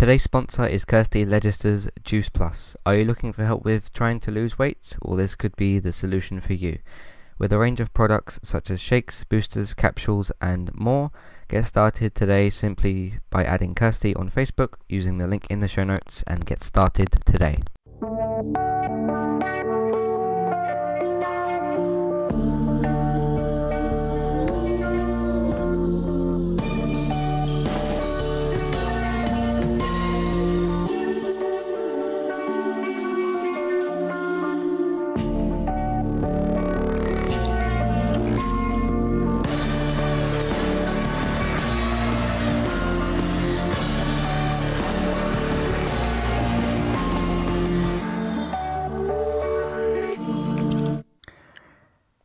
Today's sponsor is Kirsty Legister's Juice Plus. Are you looking for help with trying to lose weight? Well, this could be the solution for you. With a range of products such as shakes, boosters, capsules, and more, get started today simply by adding Kirsty on Facebook using the link in the show notes and get started today.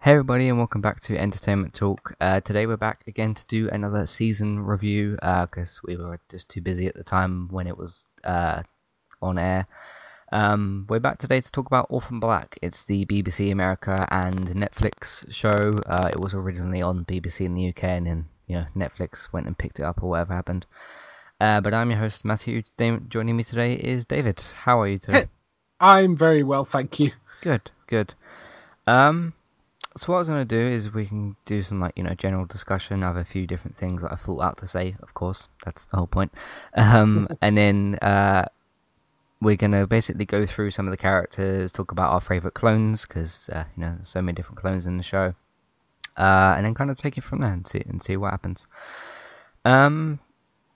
Hey everybody and welcome back to Entertainment Talk. Uh, today we're back again to do another season review because uh, we were just too busy at the time when it was uh, on air. Um, we're back today to talk about Orphan Black. It's the BBC America and Netflix show. Uh, it was originally on BBC in the UK and then you know Netflix went and picked it up or whatever happened. Uh, but I'm your host Matthew. Joining me today is David. How are you today? I'm very well, thank you. Good, good. Um, so what I was going to do is we can do some like you know general discussion. I have a few different things that I thought out to say. Of course, that's the whole point. Um, and then uh, we're going to basically go through some of the characters, talk about our favorite clones because uh, you know there's so many different clones in the show, uh, and then kind of take it from there and see and see what happens. Um,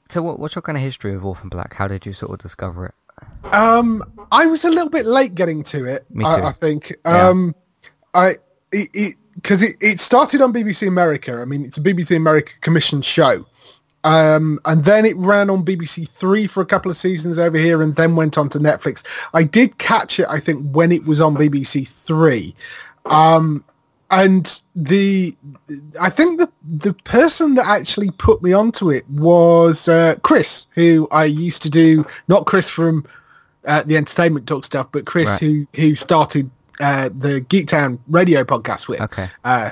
so what, what's your kind of history of Orphan Black? How did you sort of discover it? Um, I was a little bit late getting to it. Me too. I, I think. Um. I it because it, it, it, started on BBC America. I mean, it's a BBC America commissioned show. Um, and then it ran on BBC Three for a couple of seasons over here, and then went on to Netflix. I did catch it, I think, when it was on BBC Three, um, and the I think the the person that actually put me onto it was uh, Chris, who I used to do not Chris from uh, the Entertainment Talk stuff, but Chris right. who who started uh, the Geektown radio podcast with. Okay. Uh,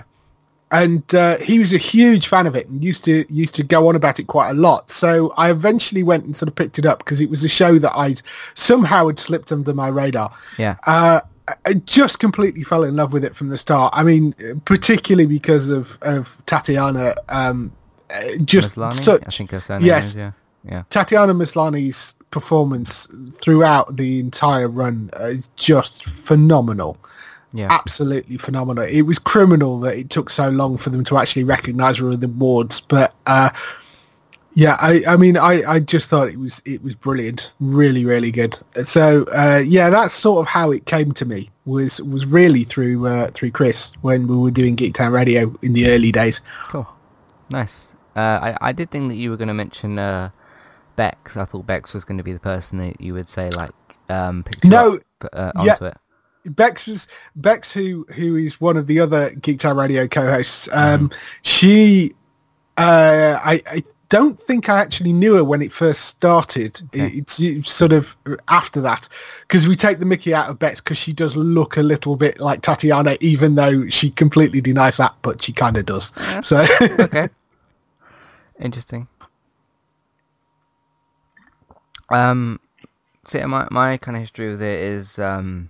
and uh, he was a huge fan of it and used to used to go on about it quite a lot. So I eventually went and sort of picked it up because it was a show that I'd somehow had slipped under my radar. Yeah. Uh, I just completely fell in love with it from the start. I mean, particularly because of of Tatiana. Um, uh, just Maslany? such, I think her surname yes, is, yeah. Yeah. Tatiana Maslany's performance throughout the entire run is just phenomenal. Yeah. Absolutely phenomenal. It was criminal that it took so long for them to actually recognise her with the awards, but uh, yeah, I, I mean, I, I just thought it was it was brilliant, really, really good. So uh, yeah, that's sort of how it came to me was was really through uh, through Chris when we were doing Geektown Radio in the early days. Cool, nice. Uh, I I did think that you were going to mention uh, Bex. I thought Bex was going to be the person that you would say like um no up, uh, onto yeah. it. Bex was Bex, who who is one of the other Geektown Radio co-hosts. Um, mm. She, uh, I, I don't think I actually knew her when it first started. Okay. It's, it's, sort of after that because we take the Mickey out of Bex because she does look a little bit like Tatiana, even though she completely denies that, but she kind of does. Yeah. So okay, interesting. Um, so my my kind of history with it is um,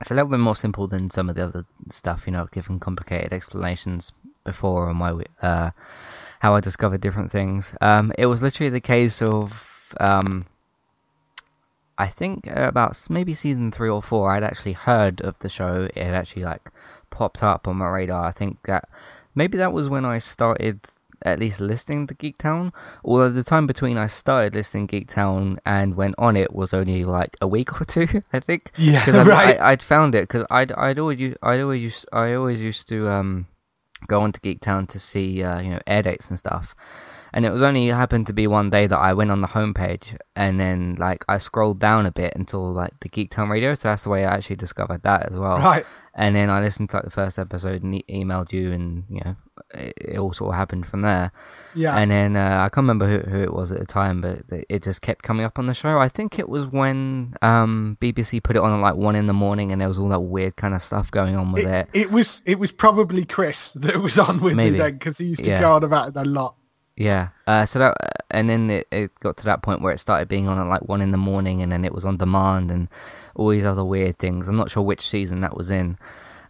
it's a little bit more simple than some of the other stuff. You know, giving complicated explanations before on my uh, how I discovered different things. Um, it was literally the case of um, I think about maybe season three or four. I'd actually heard of the show. It actually like popped up on my radar. I think that maybe that was when I started at least listening to Geektown. Although the time between I started listening Geektown and went on it was only like a week or two, I think. Yeah, I'd, right. I, would found it because I'd I'd always I'd always used I always used to um go on to Geektown to see uh, you know air dates and stuff. And it was only happened to be one day that I went on the homepage and then like I scrolled down a bit until like the Geektown radio. So that's the way I actually discovered that as well. Right. And then I listened to like the first episode and e- emailed you, and you know it, it, all sort of happened from there. Yeah. And then uh, I can't remember who, who it was at the time, but it just kept coming up on the show. I think it was when um, BBC put it on at like one in the morning, and there was all that weird kind of stuff going on with it. It, it was it was probably Chris that was on with Maybe. me then because he used to yeah. go on about it a lot. Yeah. Uh, so that, and then it, it got to that point where it started being on at like one in the morning, and then it was on demand, and all these other weird things. I'm not sure which season that was in.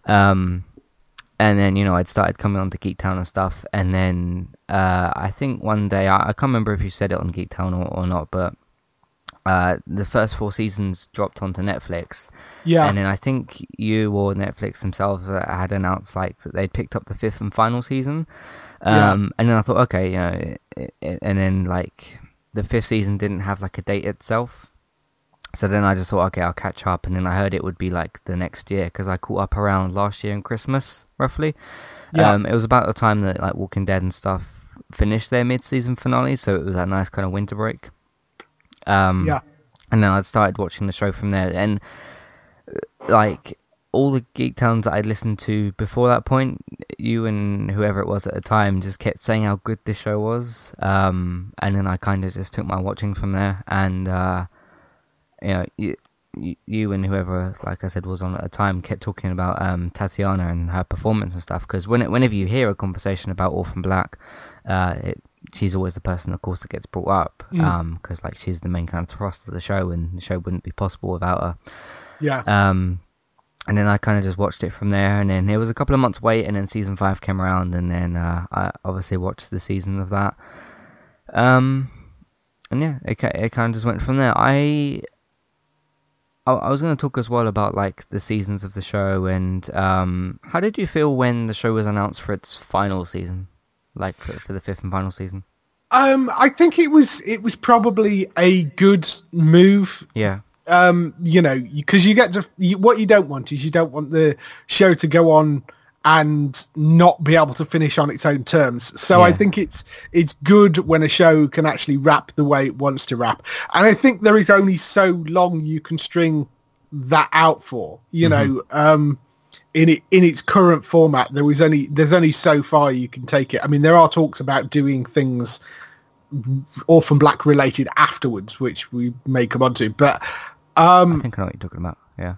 Um, and then you know I'd started coming on to Geektown and stuff, and then uh, I think one day I, I can't remember if you said it on Geektown or, or not, but uh, the first four seasons dropped onto Netflix. Yeah. And then I think you or Netflix themselves uh, had announced like that they'd picked up the fifth and final season. Um, And then I thought, okay, you know, it, it, and then like the fifth season didn't have like a date itself. So then I just thought, okay, I'll catch up. And then I heard it would be like the next year because I caught up around last year and Christmas, roughly. Yeah. Um, it was about the time that like Walking Dead and stuff finished their mid-season finale, so it was that nice kind of winter break. Um, Yeah. And then I started watching the show from there, and like all the geek towns that I'd listened to before that point, you and whoever it was at the time just kept saying how good this show was. Um, and then I kind of just took my watching from there, and uh, you know, you, you, you and whoever, like I said, was on at the time, kept talking about um, Tatiana and her performance and stuff. Because when, whenever you hear a conversation about Orphan Black, uh, it, she's always the person, of course, that gets brought up. Because like she's the main kind of thrust of the show, and the show wouldn't be possible without her. Yeah. Um, and then I kind of just watched it from there, and then it was a couple of months wait, and then season five came around, and then uh, I obviously watched the season of that. Um, and yeah, it it kind of just went from there. I I, I was going to talk as well about like the seasons of the show, and um, how did you feel when the show was announced for its final season, like for, for the fifth and final season? Um, I think it was it was probably a good move. Yeah, Um, you know, because you get to you, what you don't want is you don't want the show to go on and not be able to finish on its own terms. So I think it's it's good when a show can actually wrap the way it wants to wrap. And I think there is only so long you can string that out for. You know, um, in it in its current format, there was only there's only so far you can take it. I mean, there are talks about doing things Orphan Black related afterwards, which we may come on to. But um I think I know what you're talking about. Yeah,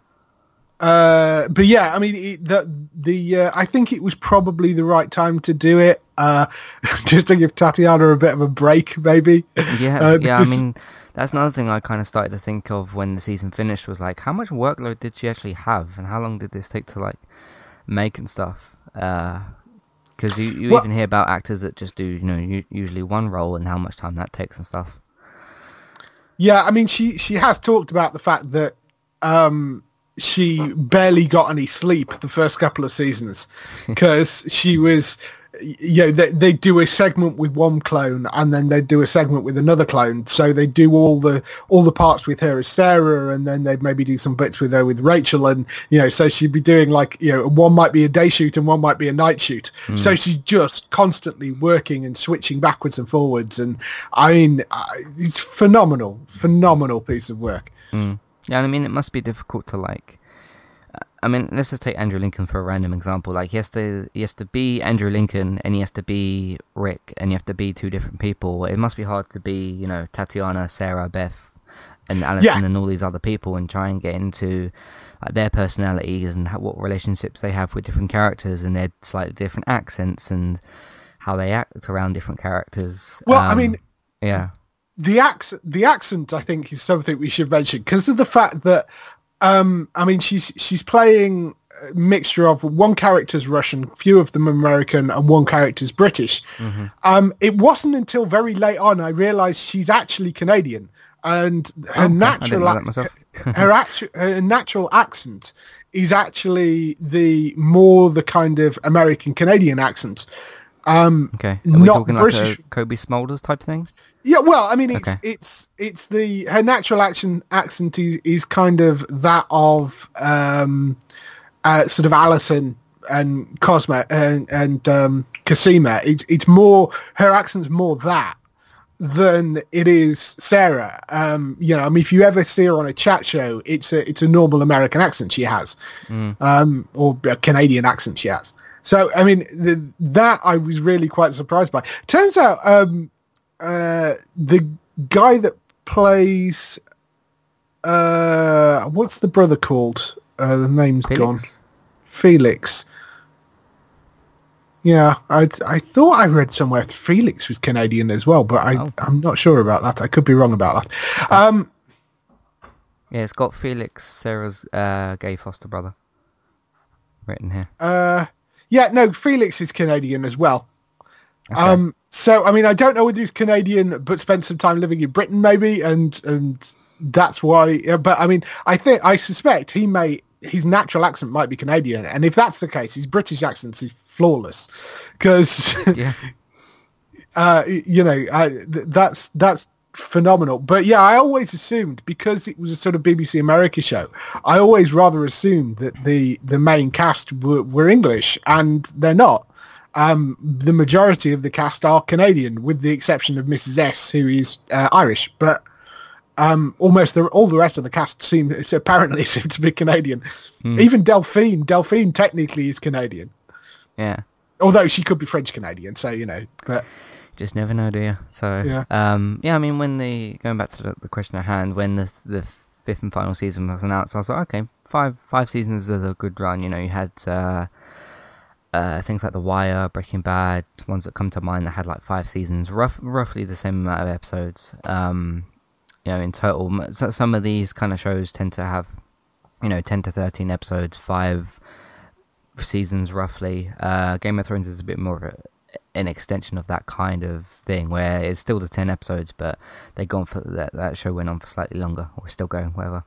uh, but yeah, I mean, it, the the uh, I think it was probably the right time to do it. Uh, just to give Tatiana a bit of a break, maybe. yeah, Uh, yeah. I mean, that's another thing I kind of started to think of when the season finished was like, how much workload did she actually have, and how long did this take to like make and stuff? Because you you Well- even hear about actors that just do you know usually one role and how much time that takes and stuff. Yeah, I mean, she she has talked about the fact that um, she barely got any sleep the first couple of seasons because she was, you know, they they do a segment with one clone and then they do a segment with another clone. So they do all the all the parts with her as Sarah, and then they'd maybe do some bits with her with Rachel, and you know, so she'd be doing like you know, one might be a day shoot and one might be a night shoot. So she's just constantly working and switching backwards and forwards, and I mean, it's phenomenal, phenomenal piece of work. Mm. Yeah, I mean, it must be difficult to like. I mean, let's just take Andrew Lincoln for a random example. Like, he has to he has to be Andrew Lincoln, and he has to be Rick, and you have to be two different people. It must be hard to be, you know, Tatiana, Sarah, Beth, and Alison, and all these other people, and try and get into like their personalities and how, what relationships they have with different characters and their slightly different accents and how they act around different characters. Well, I Um, mean, yeah, the accent the accent i think is something we should mention because of the fact that um i mean she's she's playing a mixture of one character's russian few of them american and one character's british um it wasn't until very late on i realized she's actually canadian and her Oh, okay. I didn't natural ac- her actual her natural accent is actually the more the kind of american canadian accent um okay. Are we not talking British- like a Cobie Smulders type thing? Yeah, well, I mean, it's Okay. it's it's the her natural action accent is, is kind of that of um, uh, sort of Alison and Cosma and and um, Cosima. It's it's more her accent's more that than it is Sarah. Um, you know, I mean, if you ever see her on a chat show, it's a it's a normal American accent she has, um, or a Canadian accent she has. So, I mean, the, that I was really quite surprised by. Turns out, um, uh, the guy that plays uh, what's the brother called? Uh, the name's gone. Felix? Felix. Yeah, I I thought I read somewhere Felix was Canadian as well, but I Oh. I'm not sure about that. I could be wrong about that. Um, Yeah, it's got Felix, Sarah's uh, gay foster brother, written here. uh, yeah, no, Felix is Canadian as well. Okay. Um, so I mean, I don't know whether he's Canadian, but spent some time living in Britain, maybe, and and that's why. But I mean, I think I suspect he may his natural accent might be Canadian, and if that's the case, his British accent is flawless, because yeah, uh, you know I, th- that's that's phenomenal. But yeah, I always assumed because it was a sort of BBC America show, I always rather assumed that the the main cast were, were English, and they're not. Um, the majority of the cast are Canadian, with the exception of Mrs. S, who is uh, Irish. But um, almost the, all the rest of the cast seem apparently seem to be Canadian. Even Delphine, Delphine technically is Canadian, yeah. although she could be French Canadian. So you know, but Just never know, do you? So, Yeah. um, yeah. I mean, when the going back to the, the question at hand, when the the fifth and final season was announced, I was like, okay, five five seasons is a good run. You know, you had uh, uh, things like The Wire, Breaking Bad, ones that come to mind that had like five seasons, rough, roughly the same amount of episodes. Um, you know, in total, so some of these kind of shows tend to have, you know, ten to thirteen episodes, five seasons roughly. Uh, Game of Thrones is a bit more of a, an extension of that kind of thing, where it's still the ten episodes, but they go on for that. That show went on for slightly longer, or still going, whatever.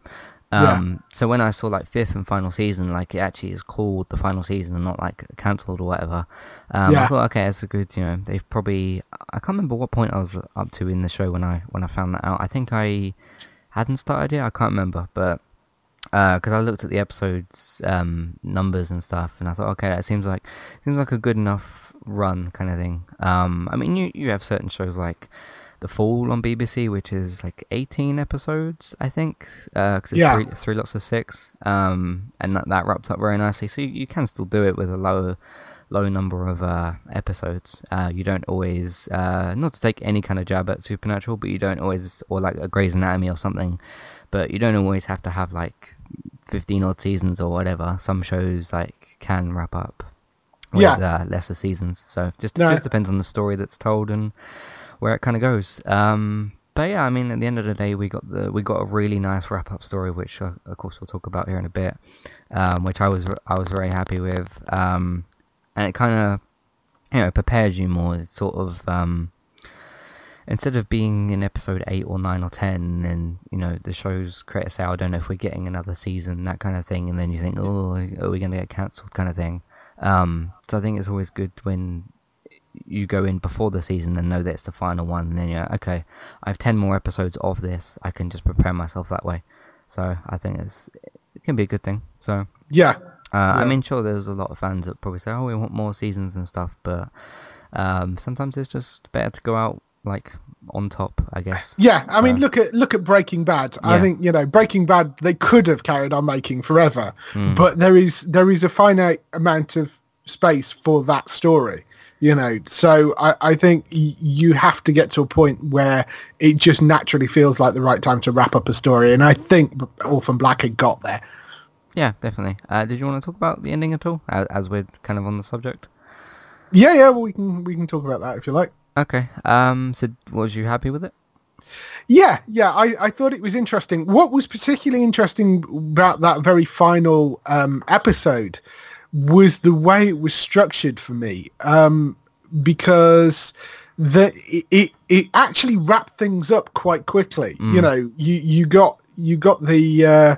Yeah. Um, So when I saw like fifth and final season, like it actually is called the final season and not like cancelled or whatever. Um, I thought, okay, that's a good. You know, they've probably. I can't remember what point I was up to in the show when I when I found that out. I think I hadn't started yet. I can't remember, but because I looked at the episodes um, numbers and stuff, and I thought, okay, that seems like seems like a good enough run kind of thing. Um, I mean, you you have certain shows like The Fall on BBC, which is like 18 episodes, I think, because it's Yeah. three, three lots of six, um, and that, that wrapped up very nicely. So you, you can still do it with a low low number of uh, episodes. Uh, you don't always, uh, not to take any kind of jab at Supernatural, but you don't always, or like a Grey's Anatomy or something, but you don't always have to have like 15 odd seasons or whatever. Some shows like can wrap up with Yeah. uh, lesser seasons. So just No. just depends on the story that's told and where it kind of goes. Um, but yeah, I mean, at the end of the day, we got the we got a really nice wrap up story, which uh, of course we'll talk about here in a bit. Um, which I was I was very happy with, um, and it kind of you know prepares you more. It's sort of um, instead of being in episode eight or nine or ten, and you know the show's creators say, "I don't know if we're getting another season," that kind of thing, and then you think, "Oh, are we going to get cancelled, kind of thing. Um, so I think it's always good when you go in before the season and know that it's the final one, and then you're like, okay, I have ten more episodes of this. I can just prepare myself that way. So I think it's it can be a good thing. So yeah, uh, I mean, sure, there's a lot of fans that probably say, "Oh, we want more seasons and stuff," but um, sometimes it's just better to go out like on top, I guess. Yeah, I mean, look at look at Breaking Bad. I think you know Breaking Bad. They could have carried on making forever, Hmm. but there is there is a finite amount of space for that story. You know, so I, I think y- you have to get to a point where it just naturally feels like the right time to wrap up a story, and I think Orphan Black had got there. Yeah, definitely. Uh, did you want to talk about the ending at all, as, as we're kind of on the subject? Yeah, yeah, well, we can we can talk about that if you like. Okay. Um. So, was you happy with it? Yeah, yeah, I, I thought it was interesting. What was particularly interesting about that very final um, episode was the way it was structured for me, um, because the it, it it actually wrapped things up quite quickly. You know, you you got you got the uh,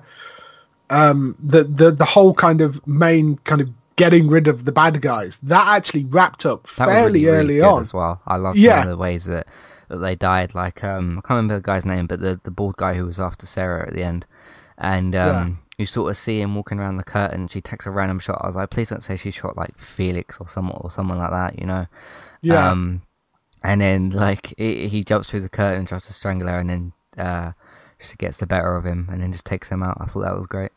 um, the the the whole kind of main kind of getting rid of the bad guys that actually wrapped up That fairly really, early on. as well. I love Yeah. the ways that, that they died. Like um, I can't remember the guy's name, but the the bald guy who was after Sarah at the end, and um, you sort of see him walking around the curtain. She takes a random shot. I was like, please don't say she shot like Felix or someone or someone like that, you know? Yeah. Um, and then like he, he jumps through the curtain and tries to strangle her, and then uh, she gets the better of him, and then just takes him out. I thought that was great.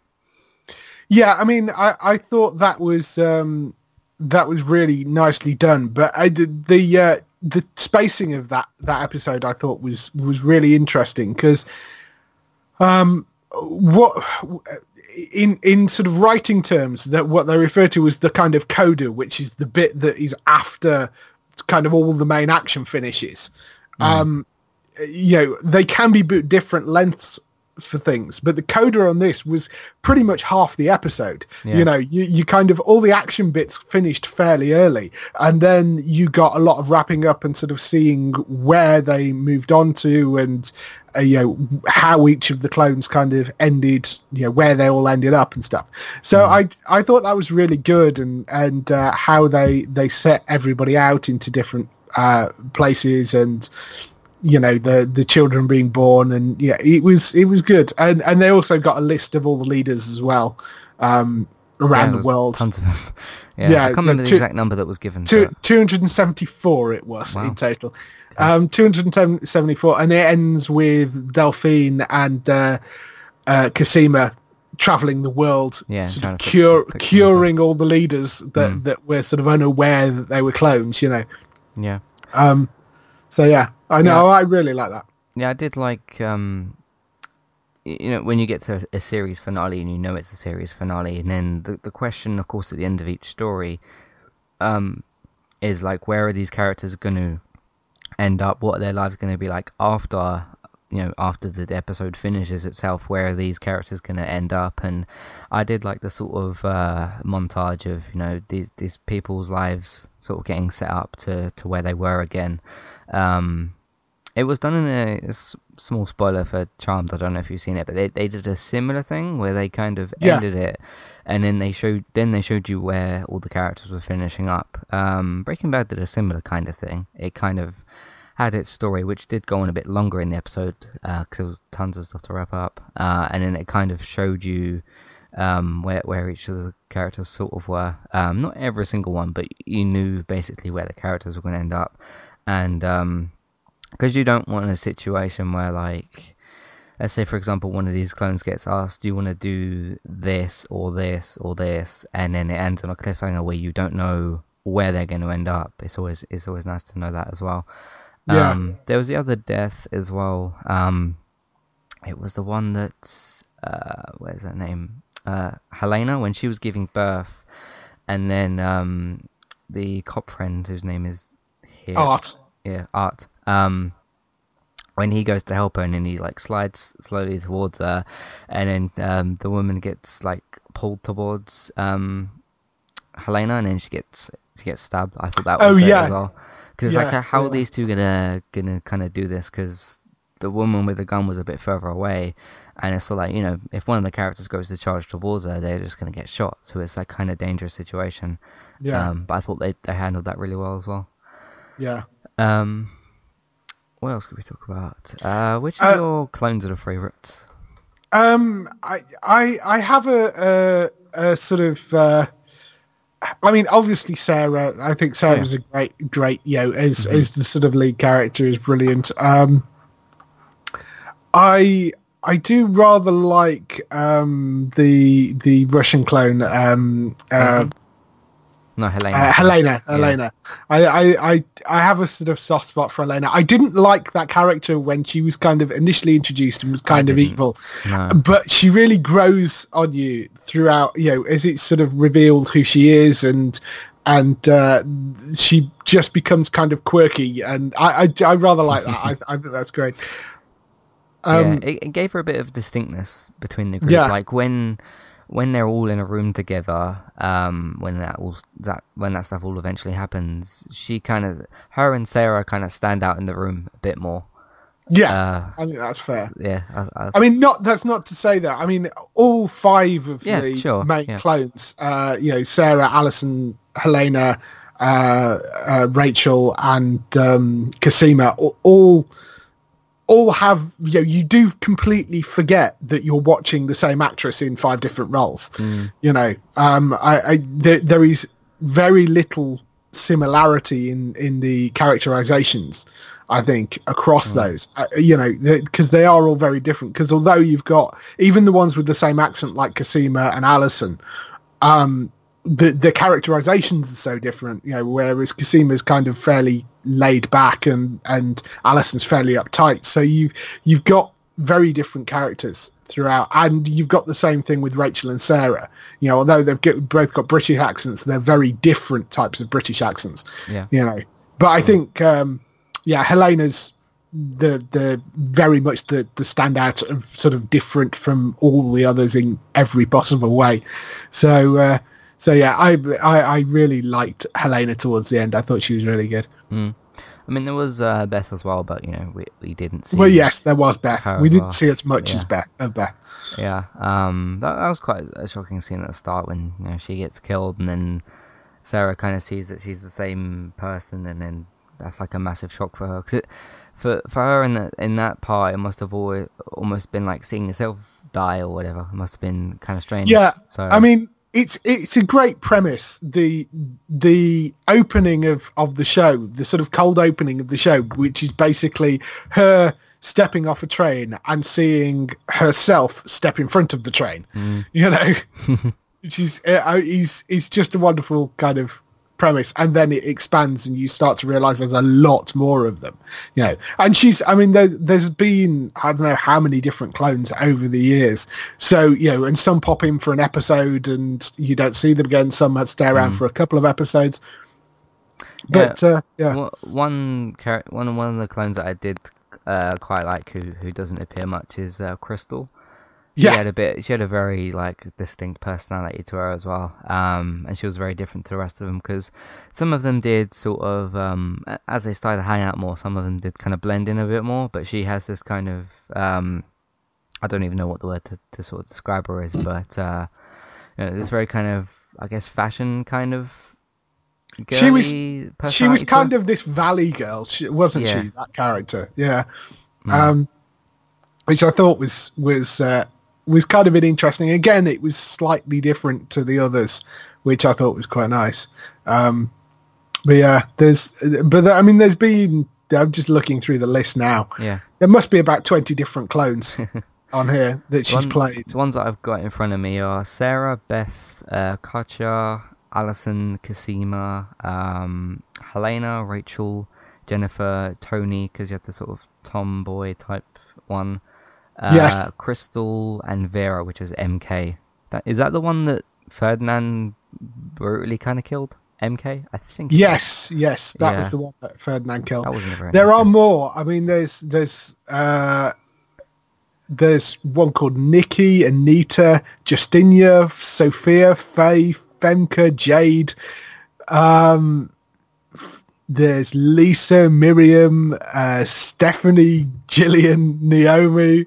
Yeah, I mean, I, I thought that was um, that was really nicely done, but I did the uh, the spacing of that that episode I thought was was really interesting because um, what in in sort of writing terms, that what they refer to as the kind of coda, which is the bit that is after kind of all the main action finishes. Mm. Um, you know, they can be different lengths for things, but the coda on this was pretty much half the episode. Yeah. You know, you, you kind of all the action bits finished fairly early, and then you got a lot of wrapping up and sort of seeing where they moved on to and uh, you know how each of the clones kind of ended, you know where they all ended up and stuff. So I I thought that was really good and and uh, how they they set everybody out into different uh, places and you know the the children being born and yeah it was it was good and and they also got a list of all the leaders as well um around Yeah, the world Tons of them. yeah, Yeah, I can't remember the the exact number that was given. Two, but- 274 it was Wow. in total um 274 and it ends with delphine and uh uh Cosima traveling the world Yeah, sort of fix- cure, fix curing all the leaders that Mm. that were sort of unaware that they were clones you know yeah. um so yeah i know i really like that Yeah, I did like um, you know when you get to a, a series finale and you know it's a series finale, and then the the question, of course, at the end of each story, um, is like where are these characters going to end up? What are their lives going to be like after? You know, after the episode finishes itself, where are these characters going to end up? And I did like the sort of uh, montage of you know these these people's lives sort of getting set up to to where they were again. Um, it was done in a small spoiler for Charms. I don't know if you've seen it, but they they did a similar thing where they kind of Yeah. ended it, and then they showed then they showed you where all the characters were finishing up. Um, Breaking Bad did a similar kind of thing. It kind of had its story, which did go on a bit longer in the episode because there was tons of stuff to wrap up, uh, and then it kind of showed you um, where where each of the characters sort of were. Um, not every single one, but you knew basically where the characters were going to end up, and um, because you don't want a situation where like let's say for example one of these clones gets asked do you want to do this or this or this? And then it ends on a cliffhanger where you don't know where they're going to end up. It's always it's always nice to know that as well. Yeah. um there was the other death as well. Um it was the one that uh where's her name? Uh helena when she was giving birth. And then um the cop friend whose name is here art. Yeah, Art. Um, when he goes to help her and then he like slides slowly towards her, and then um, the woman gets like pulled towards um, Helena, and then she gets she gets stabbed. I thought that was Oh, yeah. as well because it's like how yeah. are these two gonna gonna kind of do this? Because the woman with the gun was a bit further away. And it's sort of like, you know, if one of the characters goes to charge towards her, they're just going to get shot. So it's like kind of dangerous situation. yeah Um, but I thought they, they handled that really well as well. yeah Um, what else could we talk about? Uh, which of Uh, your clones are the favourites? Um, I I I have a a, a sort of. Uh, I mean, obviously Sarah. I think Sarah's a great, great. You know, as as the sort of lead character is brilliant. Um, I I do rather like um the the Russian clone. Um, uh, No, Helena. uh, Helena, Helena. I, I, I, I have a sort of soft spot for Helena. I didn't like that character when she was kind of initially introduced and was kind of evil, No. but she really grows on you throughout. You know, as it's sort of revealed who she is, and and uh, she just becomes kind of quirky, and I, I, I rather like that. I, I think that's great. Um, yeah, it, it gave her a bit of distinctness between the group. Yeah. Like when when they're all in a room together, um, when that all that when that stuff all eventually happens, she kind of her and Sarah kind of stand out in the room a bit more. yeah, Uh, I think that's fair. yeah, I, I, I mean, not that's not to say that. I mean, all five of Yeah, the sure, main yeah. clones, uh, you know, Sarah, Alison, Helena, uh, uh, Rachel, and um, Cosima, a- all all have you know you do completely forget that you're watching the same actress in five different roles. Mm. You know, um, I, I there, there is very little similarity in in the characterizations. I think across those, uh, you know, because they are all very different. Because although you've got even the ones with the same accent, like Cosima and Alison um, the the characterizations are so different. You know, whereas Cosima's kind of fairly laid back and and Alison's fairly uptight. So you've you've got very different characters throughout, and you've got the same thing with Rachel and Sarah. You know, although they've get, both got British accents, they're very different types of British accents. Yeah. You know, but I think, um, yeah, Helena's the the very much the the standout of sort of different from all the others in every possible way. So uh, so yeah, I, I I really liked Helena towards the end. I thought she was really good. Mm. I mean, there was uh, Beth as well, but you know, we we didn't see. Well, yes, there was Beth. her We didn't well. see as much Yeah. as Beth. Of Beth. Yeah, um, that, that was quite a shocking scene at the start when you know she gets killed, and then Sarah kind of sees that she's the same person, and then that's like a massive shock for her. Cause it, for for her in that in that part, it must have always, almost been like seeing yourself die or whatever. It must have been kind of strange. Yeah, So I mean, it's it's a great premise. The the opening of of the show, the sort of cold opening of the show, which is basically her stepping off a train and seeing herself step in front of the train. Mm. You know, which is uh, is is just a wonderful kind of premise and then it expands and you start to realize there's a lot more of them you know. And she's i mean there, there's been i don't know how many different clones over the years. So you know and some pop in for an episode and you don't see them again. Some might stay around Mm. for a couple of episodes. But uh, yeah. One character one one of the clones that I did uh, quite like, who who doesn't appear much, is uh, Krystal. She had a bit. She had a very like distinct personality to her as well, um, and she was very different to the rest of them because some of them did sort of um, as they started to hang out more. Some of them did kind of blend in a bit more, but she has this kind of um, I don't even know what the word to, to sort of describe her is, but uh, you know, this very kind of I guess fashion kind of. She was- she was personality to her. kind of this valley girl she, wasn't Yeah. she that character yeah Mm. um which i thought was was uh was kind of an interesting again it was slightly different to the others which i thought was quite nice um but yeah there's but i mean there's been i'm just looking through the list now yeah. there must be about 20 different clones on here that she's One- played The ones that I've got in front of me are Sarah, Beth, uh, Katja, Alison, Cosima, um, Helena, Rachel, Jennifer, Tony, because you had the sort of tomboy type one. Uh, Yes. Krystal and Veera, which is MK. That is that the one that Ferdinand brutally kind of killed? MK, I think. yes yes that was the one that ferdinand killed that wasn't very. There nice are more. I mean, there's there's uh, there's one called Nikki, Anita, Justinia, Sophia, Faye, Femke, Jade. Um, there's Lisa, Miriam, uh, Stephanie, Gillian, Naomi,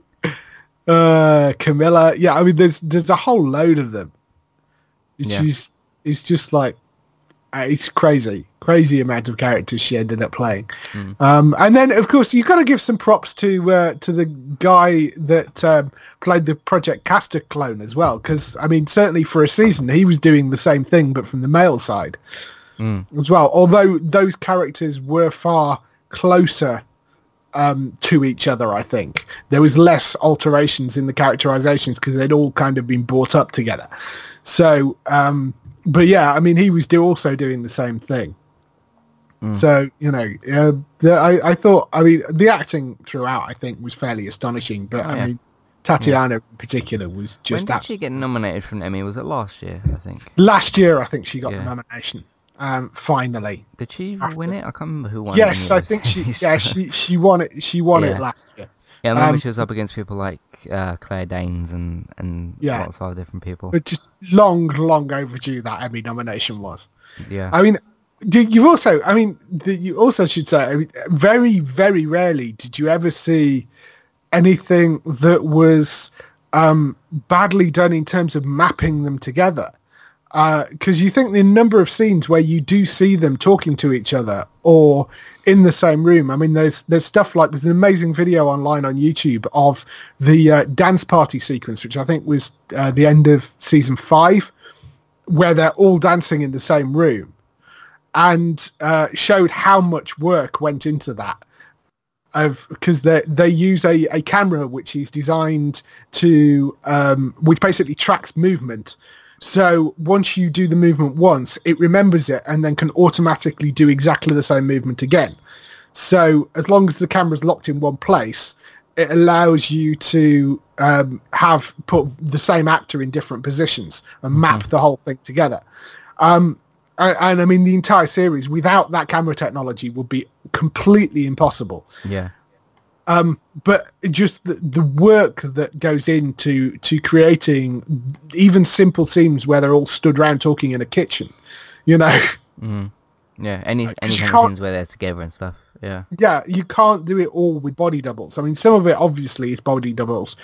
uh, Camilla. Yeah, I mean, there's there's a whole load of them. Yeah. She's it's just like uh, it's crazy, crazy amount of characters she ended up playing. Mm. Um, and then, of course, you've got to give some props to uh, to the guy that um, played the Project Castor clone as well, because I mean, certainly for a season, he was doing the same thing, but from the male side Mm. as well. Although those characters were far closer um, to each other, I think there was less alterations in the characterizations because they'd all kind of been brought up together. So, um, but yeah, I mean, he was do also doing the same thing. Mm. So you know, uh, the, I, I thought, I mean, the acting throughout, I think, was fairly astonishing. But Oh, I yeah. mean, Tatiana in particular was just. When did she get nominated for an Emmy? Was it last year? I think. last year. I think she got Yeah. the nomination. Um, finally, Did she After- win it? I can't remember who won. yes, I think she. Yeah, she she won it. She won Yeah. it last year. Yeah, I remember Um, she was up against people like uh, Claire Danes and and Yeah. lots of other different people. But just long, long overdue that Emmy nomination was. yeah, I mean, do you also? I mean, you also should say, I mean, very, very rarely did you ever see anything that was um, badly done in terms of mapping them together. Because you think the number of scenes where you do see them talking to each other or in the same room. I mean, there's there's stuff like there's an amazing video online on YouTube of the uh, dance party sequence, which I think was uh, the end of season five, where they're all dancing in the same room and uh, showed how much work went into that of because they they use a, a camera which is designed to um, which basically tracks movement so once you do the movement once it remembers it and then can automatically do exactly the same movement again so as long as the camera's locked in one place it allows you to um, have put the same actor in different positions and map the whole thing together. Um, and, and I mean, the entire series without that camera technology would be completely impossible. Yeah. Um, but just the, the work that goes into to creating even simple scenes where they're all stood around talking in a kitchen, you know, Mm. Yeah. Any any you kind of can't- scenes where they're together and stuff. Yeah. yeah, you can't do it all with body doubles. I mean, some of it obviously is body doubles,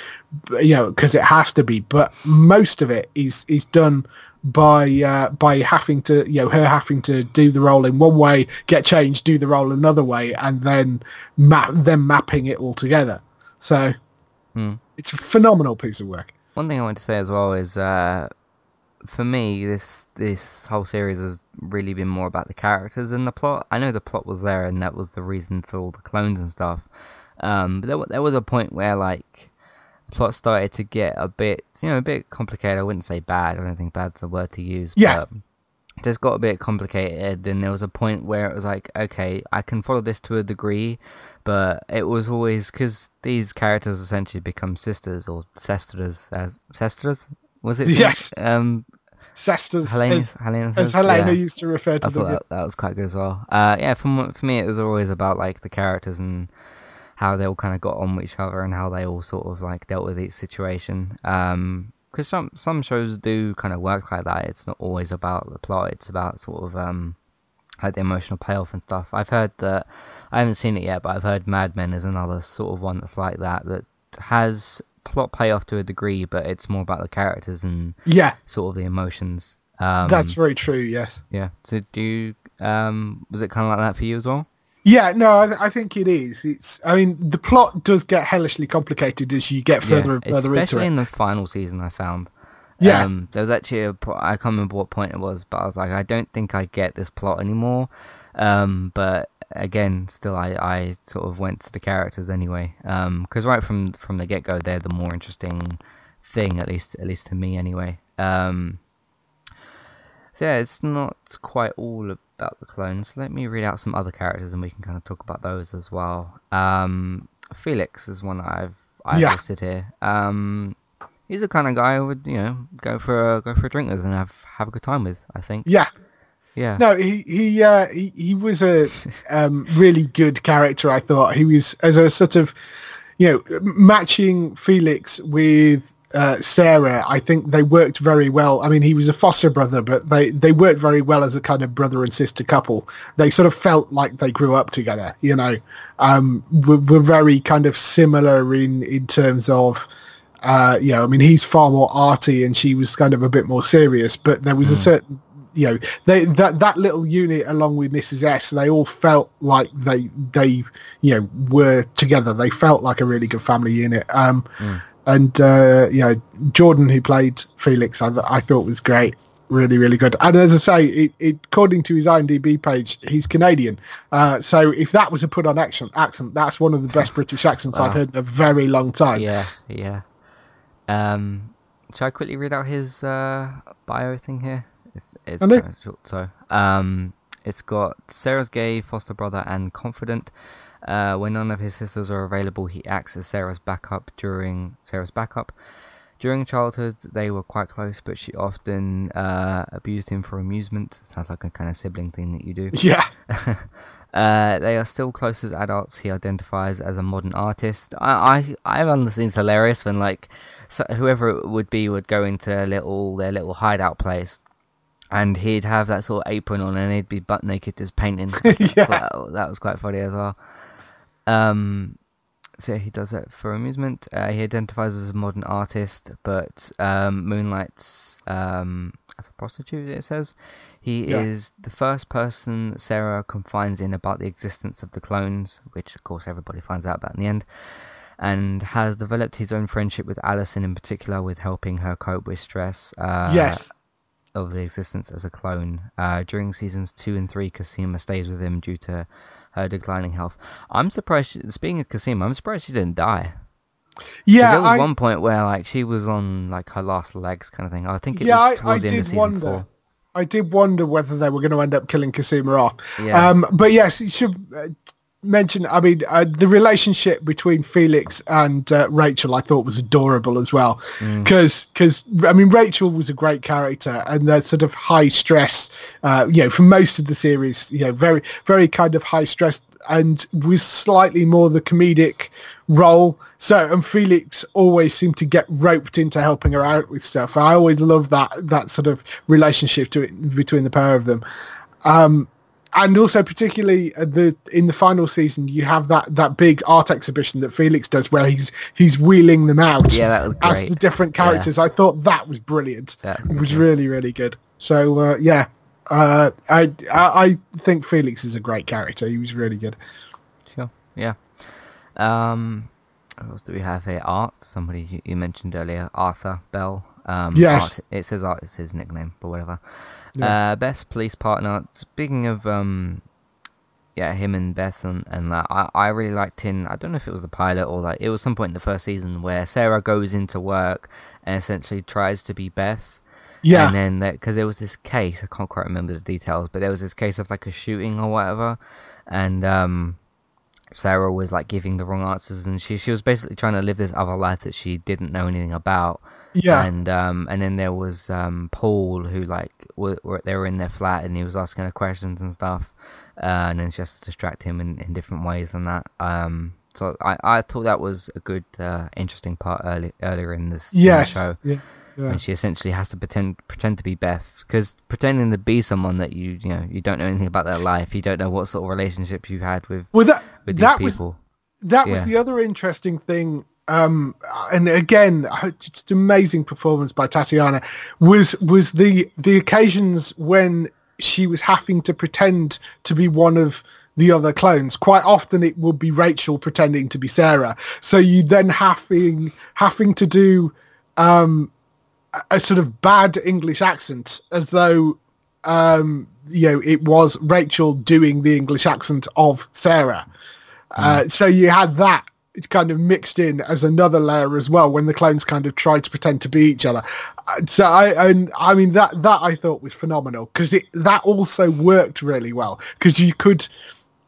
but, you know, because it has to be. But most of it is is done by uh, by having to, you know, her having to do the role in one way, get changed, do the role another way, and then map them mapping it all together. So Hmm. it's a phenomenal piece of work. One thing I want to say as well is, uh, for me, this this whole series has really been more about the characters than the plot. I know the plot was there, and that was the reason for all the clones and stuff. Um, but there, there was a point where like plot started to get a bit, you know, a bit complicated. I wouldn't say bad. I don't think bad's the word to use. Yeah. But just got a bit complicated, and there was a point where it was like, okay, I can follow this to a degree, but it was always because these characters essentially become sisters or sisters as sisters. Was it? Yes. Um, Helena, as, Helena as? Helena Yeah. used to refer to I thought them. that, that was quite good as well. Uh, yeah, for for me, it was always about like the characters and how they all kind of got on with each other and how they all sort of like dealt with each situation. Um, because some some shows do kind of work like that. It's not always about the plot. It's about sort of um like the emotional payoff and stuff. I've heard that I haven't seen it yet, but I've heard Mad Men is another sort of one that's like that that has plot payoff to a degree, but it's more about the characters and Yeah, sort of the emotions. Um, that's very true. Yes. yeah. So do you um was it kind of like that for you as well? Yeah, no, I, I think it is. It's. I mean, the plot does get hellishly complicated as you get further and further into it. especially in the final season. I found. Yeah. Um, there was actually a I can't remember what point it was, but I was like, I don't think I get this plot anymore. Um, but again, still, I, I sort of went to the characters anyway. Um, because right from from the get go, they're the more interesting thing, at least at least to me anyway. Um. Yeah, it's not quite all about the clones. Let me read out some other characters, and we can kind of talk about those as well. Um, Felix is one I've I've Yeah. listed here. Um, he's the kind of guy I would you know go for a go for a drink with and have have a good time with. I think. Yeah, Yeah. no, he he uh, he, he was a um, really good character. I thought he was as a sort of, you know, matching Felix with uh, Sarah. I think they worked very well. I mean, he was a foster brother, but they they worked very well as a kind of brother and sister couple. They sort of felt like they grew up together. You know, um, were, were very kind of similar in in terms of. Uh, you know, I mean, he's far more arty, and she was kind of a bit more serious. But there was a certain you know they that that little unit along with Mrs S they all felt like they they you know were together they felt like a really good family unit um and uh you know Jordan who played Felix I, I thought was great really really good and as I say it, it according to his IMDb page he's Canadian uh so if that was a put on accent accent that's one of the best British accents I've heard in a very long time Yeah. Yeah. Um, shall I quickly read out his uh bio thing here? It's it's kind of short, so um, it's got Sarah's gay foster brother and confidant. Uh, when none of his sisters are available, he acts as Sarah's backup during Sarah's backup. During childhood, they were quite close, but she often uh, abused him for amusement. Sounds like a kind of sibling thing that you do. yeah Uh, they are still close as adults. He identifies as a modern artist. I I I found this scenes hilarious when like so whoever it would be would go into their little their little hideout place, and he'd have that sort of apron on, and he'd be butt naked just painting. Yeah. that, that was quite funny as well. Um, so he does that for amusement. Uh, he identifies as a modern artist, but um, moonlights um, as a prostitute. It says he Yeah. is the first person Sarah confides in about the existence of the clones, which of course everybody finds out about in the end. And has developed his own friendship with Alison in particular, with helping her cope with stress. Uh, yes of the existence as a clone. Uh, during seasons two and three, Cosima stays with him due to her declining health. I'm surprised. She, speaking of Cosima, I'm surprised she didn't die. yeah there was I, one point where like she was on like her last legs, kind of thing. I think it Yeah, I- was I towards the end of season wonder. four. I did wonder whether they were going to end up killing Cosima off. Yeah. Um, but yes, she, should, uh, mention, I mean, uh, the relationship between Felix and uh, Rachel, I thought was adorable as well, because because I mean, Rachel was a great character, and the sort of high stress, uh, you know, for most of the series, you know, very very kind of high stress, and was slightly more the comedic role. So, and Felix always seemed to get roped into helping her out with stuff. I always loved that that sort of relationship to it, between the pair of them. Um, and also particularly the in the final season you have that that big art exhibition that Felix does where he's he's wheeling them out Yeah, that was as the different characters. I thought that was brilliant. That was it was yeah. really really good. So uh, yeah, uh, I, I I think Felix is a great character. He was really good. Sure. Yeah. Um, what else do we have here? Art. Somebody you, you mentioned earlier, Arthur Bell. Um, Yes. Art, it says Art. It's his nickname, but whatever. Uh, best police partner. Speaking of um, yeah, him and Beth and, and that. I, I really liked in. I don't know if it was the pilot or like it was some point in the first season where Sarah goes into work and essentially tries to be Beth. Yeah. And then that because there was this case, I can't quite remember the details, but there was this case of like a shooting or whatever, and um, Sarah was like giving the wrong answers, and she she was basically trying to live this other life that she didn't know anything about. Yeah. And um, and then there was um Paul who like were, were they were in their flat and he was asking her questions and stuff, uh, and then just to distract him in, in different ways than that. Um, so I, I thought that was a good uh, interesting part early earlier in this in the show Yeah. Yeah. and she essentially has to pretend pretend to be Beth because pretending to be someone that you you know you don't know anything about their life, you don't know what sort of relationships you've had with Well, that with these that was people. that was the other interesting thing um and again just amazing performance by tatiana was was the the occasions when she was having to pretend to be one of the other clones quite often it would be rachel pretending to be sarah so you then having having to do um a- sort of bad english accent as though um you know it was rachel doing the english accent of sarah. Uh, so you had that kind of mixed in as another layer as well when the clones kind of tried to pretend to be each other. Uh, So I and I mean that that I thought was phenomenal because it that also worked really well because you could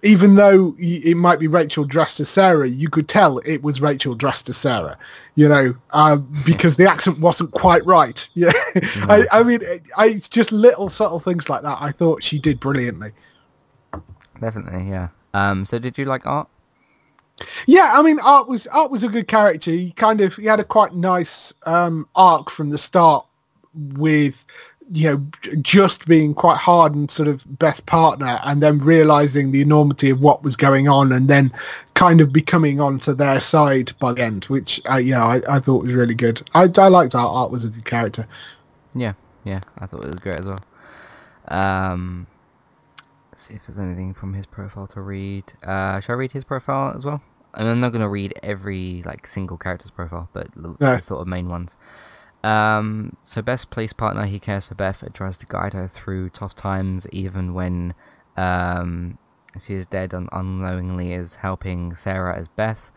even though it might be Rachel dressed as Sarah, you could tell it was Rachel dressed as Sarah, you know, uh, because the accent wasn't quite right. Yeah, I, I mean, I, it's just little subtle things like that. I thought she did brilliantly. Definitely, yeah. Um, so did you like art? Yeah, I mean, Art was Art was a good character. He kind of he had a quite nice um, arc from the start with you know just being quite hard and sort of best partner, and then realizing the enormity of what was going on, and then kind of becoming onto their side by the end, which uh, you know I, I thought was really good. I, I liked Art. Art was a good character. Yeah, yeah. I thought it was great as well. Um, let's see if there's anything from his profile to read. Uh, shall I read his profile as well? And I'm not gonna read every like single character's profile, but the, No. the sort of main ones. Um, so best police partner, he cares for Beth and tries to guide her through tough times, even when um, she is dead and unknowingly is helping Sarah as Beth.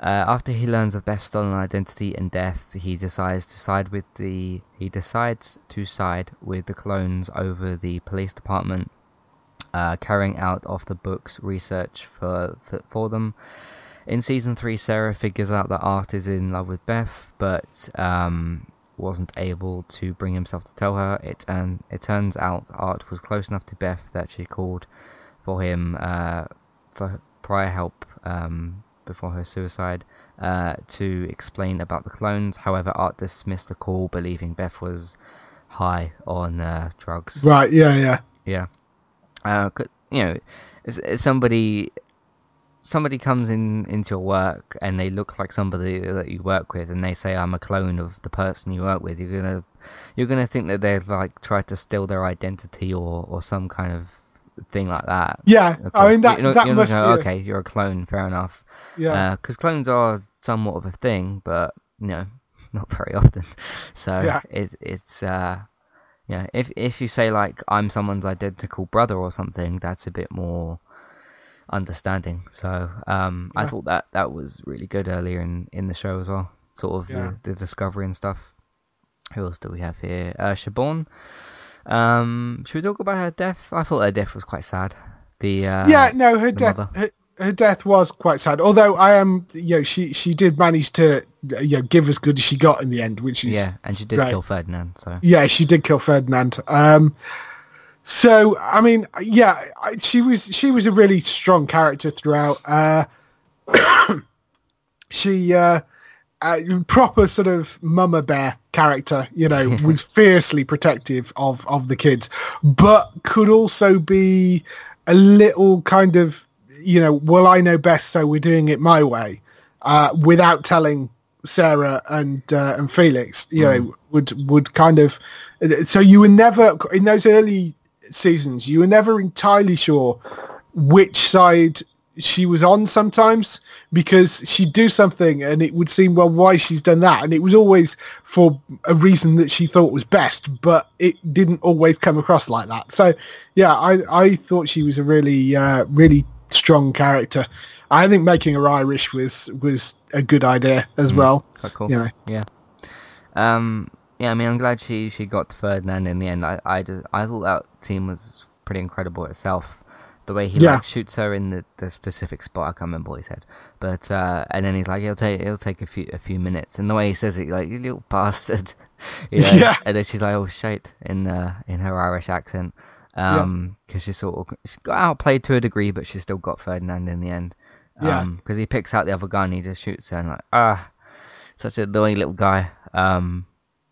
Uh, after he learns of Beth's stolen identity and death, he decides to side with the he decides to side with the clones over the police department, uh, carrying out off the books research for, for for them. In season three, Sarah figures out that Art is in love with Beth, but um, wasn't able to bring himself to tell her. It and it turns out Art was close enough to Beth that she called for him uh, for prior help um, before her suicide uh, to explain about the clones. However, Art dismissed the call, believing Beth was high on uh, drugs. Right? Yeah, yeah, Yeah. Uh, you know, if, if somebody somebody comes in into your work and they look like somebody that you work with and they say I'm a clone of the person you work with, you're gonna you're gonna think that they've like tried to steal their identity or or some kind of thing like that. yeah. I mean that you're that you're must gonna, be a- okay. You're a clone, fair enough. yeah. Because clones are somewhat of a thing, but you know, not very often. So Yeah. it it's uh, you know, if if you say like I'm someone's identical brother or something, that's a bit more understanding. So um, I thought that that was really good earlier in in the show as well. Sort of Yeah. the, the discovery and stuff. Who else do we have here? Uh, Siobhan. Um, should we talk about her death? I thought her death was quite sad. The uh, yeah, no, her death, her, her death was quite sad. Although I am, you know, she she did manage to, you know, give as good as she got in the end, which is Yeah, and she did great. kill Ferdinand. So Yeah, she did kill Ferdinand. Um, so I mean, yeah, I- she was she was a really strong character throughout. Uh, she uh, uh, proper sort of mama bear character, you know, was fiercely protective of of the kids, but could also be a little kind of, you know, well, I know best, so we're doing it my way, uh, without telling Sarah and uh, and Felix, you know, would would kind of. So you were never in those early seasons. You were never entirely sure which side she was on sometimes because she'd do something and it would seem well why she's done that and it was always for a reason that she thought was best but it didn't always come across like that so yeah i i thought she was a really uh really strong character i think making her irish was was a good idea as well cool. you know Yeah. Um. Yeah. I mean, I'm glad she she got to Ferdinand in the end. I I, just, I thought that scene was pretty incredible itself. The way he Yeah. like shoots her in the, the specific spot. I can't remember what he said, but uh, and then he's like, "It'll take it'll take a few a few minutes." And the way he says it, like, "You little bastard," you know. Yeah. And then she's like, "Oh shit," in uh, in her Irish accent. Um, because she sort of she got outplayed to a degree, but she still got Ferdinand in the end. Yeah. Um, because he picks out the other gun, he just shoots her, and like, ah, such a annoying little guy. Um,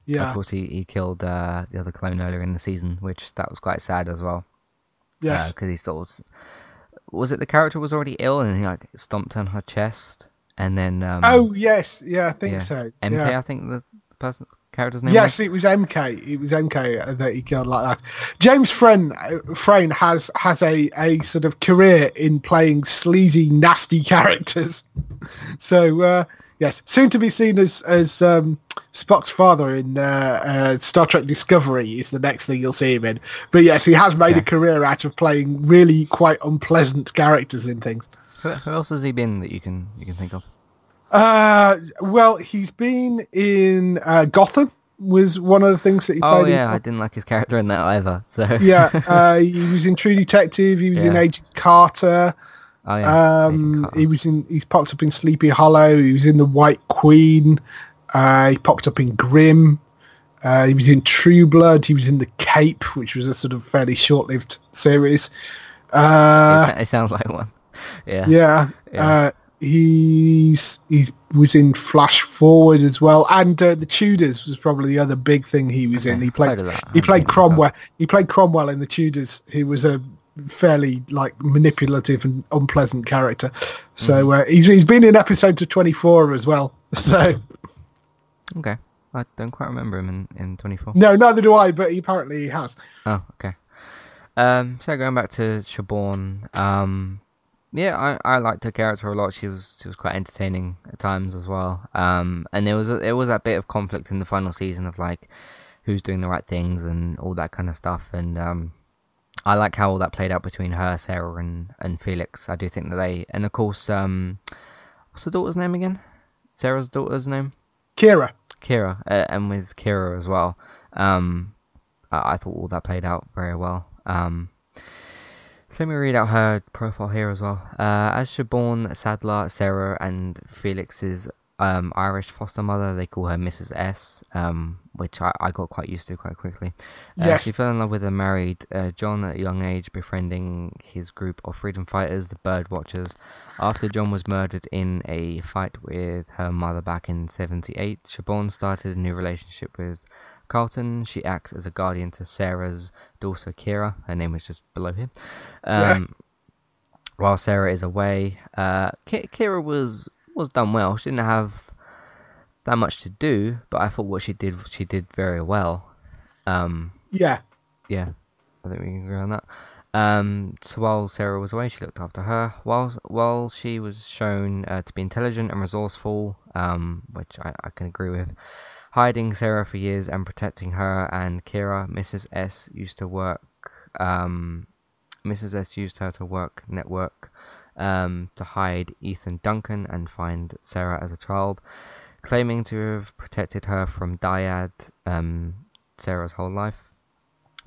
yeah of course, he, he killed uh, the other clone earlier in the season, which that was quite sad as well. yes Because he sort of was it the character was already ill and he like stomped on her chest, and then um, oh yes yeah i think yeah, so MK, yeah. I think the person character's name. Yes, was? it was MK. It was MK that he killed like that. James Frain, Frain has has a, a sort of career in playing sleazy, nasty characters. So uh, yes, soon to be seen as as um, Spock's father in uh, uh, Star Trek Discovery is the next thing you'll see him in. But yes, he has made Yeah. a career out of playing really quite unpleasant characters in things. Who, who else has he been that you can you can think of? Uh, well, he's been in uh, Gotham. Was one of the things that he Oh played. Oh yeah, in I didn't like his character in that either. So yeah, uh, he was in True Detective. He was in Agent Carter. Oh yeah, Um, he was in. He's popped up in Sleepy Hollow. He was in The White Queen. Uh, he popped up in Grimm. Uh, he was in True Blood. He was in The Cape, which was a sort of fairly short-lived series. it, Uh, it sounds like one. Yeah. yeah, Yeah. Uh, he's he was in Flash Forward as well, and uh, The Tudors was probably the other big thing he was in. He played heard of that. I he played seen it myself. Cromwell. He played Cromwell in The Tudors, who was a fairly like manipulative and unpleasant character. So Mm-hmm. uh, he's he's been in episode of Twenty Four as well. So Okay. I don't quite remember him in, in 24. no, neither do I, but he apparently he has. Oh, okay. Um, so going back to Siobhan, um, yeah, I, I liked her character a lot. She was she was quite entertaining at times as well. Um, and there was a, there was that bit of conflict in the final season of like who's doing the right things and all that kind of stuff. And um, I like how all that played out between her, Sarah, and and Felix. I do think that they and of course, um, what's the daughter's name again? Sarah's daughter's name. Kira. Kira, uh, and with Kira as well. Um, I, I thought all that played out very well. Um, let me read out her profile here as well. Uh, as Siobhan, Sadler, Sarah, and Felix's um, Irish foster mother, they call her Mrs. S, um, which I, I got quite used to quite quickly. Uh, Yes. She fell in love with a married uh, John at a young age, befriending his group of freedom fighters, the Bird Watchers. After John was murdered in a fight with her mother back in 78, Siobhan started a new relationship with Carlton. She acts as a guardian to Sarah's daughter Kira. Her name is just below here. Yeah. Um, While Sarah is away, uh, Ki- Kira was was done well. She didn't have that much to do, but I thought what she did she did very well. Um, Yeah. yeah, I think we can agree on that. Um, so while Sarah was away, she looked after her. While while she was shown uh, to be intelligent and resourceful, um, which I, I can agree with, hiding Sarah for years and protecting her and Kira, Mrs. S used to work. Um, Mrs. S used her to work network um, to hide Ethan Duncan and find Sarah as a child, claiming to have protected her from Dyad, um, Sarah's whole life.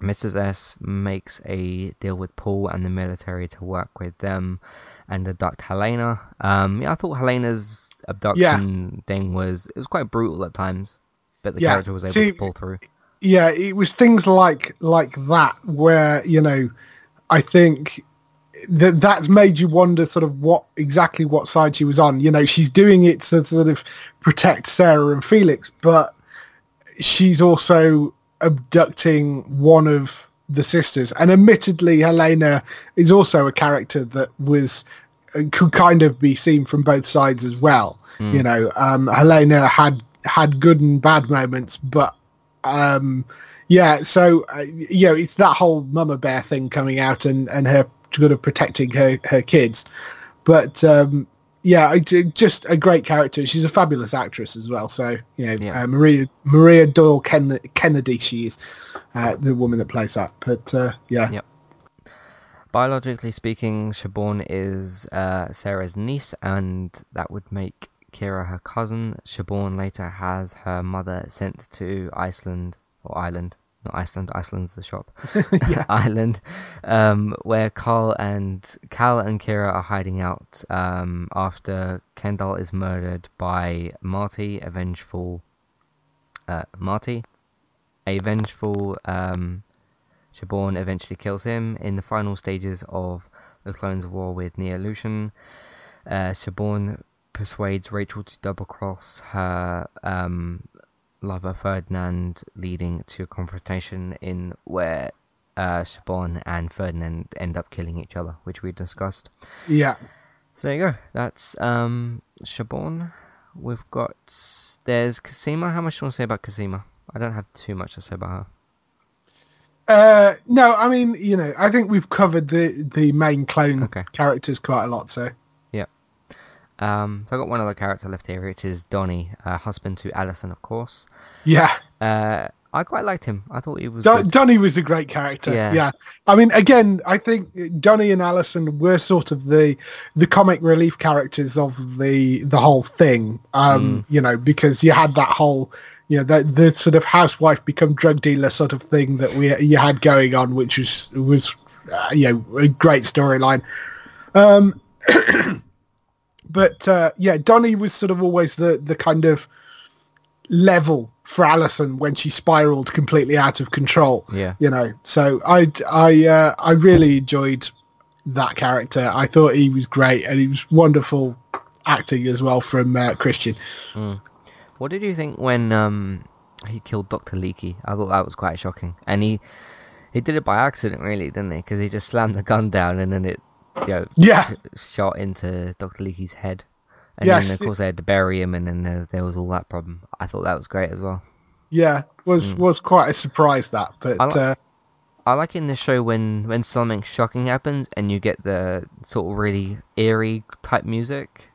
Mrs. S makes a deal with Paul and the military to work with them and abduct Helena. Um, yeah, I thought Helena's abduction thing was it was quite brutal at times, but the Yeah, character was able see, to pull through. yeah, it was things like like that where you know, I think that that's made you wonder sort of what exactly what side she was on. You know, she's doing it to sort of protect Sarah and Felix, but she's also abducting one of the sisters. And admittedly, Helena is also a character that was could kind of be seen from both sides as well. You know, um, Helena had had good and bad moments, but um, yeah. So uh, you know, it's that whole Mama Bear thing coming out and and her sort of protecting her her kids. But um, yeah, just a great character. She's a fabulous actress as well. So you know, Yeah. uh, Maria Maria Doyle Ken- Kennedy, she is uh, the woman that plays that. But uh, yeah, Yep. Biologically speaking, Siobhan is uh, Sarah's niece, and that would make Kira her cousin. Siobhan later has her mother sent to Iceland or Ireland, not Iceland. Iceland's the shop. Ireland, um, where Carl and Cal and Kira are hiding out um, after Kendall is murdered by Marty, a vengeful uh, Marty, a vengeful um, Siobhan eventually kills him in the final stages of the Clones War with Neolution. Uh, Siobhan persuades Rachel to double cross her um, lover Ferdinand, leading to a confrontation in where uh, Siobhan and Ferdinand end up killing each other, which we discussed. yeah. So there you go. That's um Siobhan. We've got there's Cosima. How much do you want to say about Cosima? I don't have too much to say about her. Uh, no, I mean, you know, I think we've covered the the main clone Okay. characters quite a lot. So. Um, so I got one other character left here, which is Donnie, uh, husband to Alison, of course. yeah, Uh, I quite liked him. I thought he was. Don-. Donny was a great character. Yeah. Yeah. I mean, again, I think Donny and Alison were sort of the the comic relief characters of the the whole thing. Um, You know, because you had that whole, you know, the the sort of housewife become drug dealer sort of thing that we you had going on, which was was uh, you know a great storyline. Um, but uh, yeah, Donny was sort of always the the kind of level for Alison when she spiraled completely out of control. Yeah. You know, so I I uh, I really enjoyed that character. I thought he was great and he was wonderful acting as well from uh, Kristian. What did you think when um he killed Doctor Leekie? I thought that was quite shocking, and he he did it by accident, really, didn't he? Because he just slammed the gun down and then it, you know, Yeah. shot into Doctor Leekie's head. And Yes, then of course they had to bury him, and then there, there was all that problem. I thought that was great as well. Yeah, was was quite a surprise that, but. I like- uh, I like in the show when when something shocking happens and you get the sort of really eerie type music.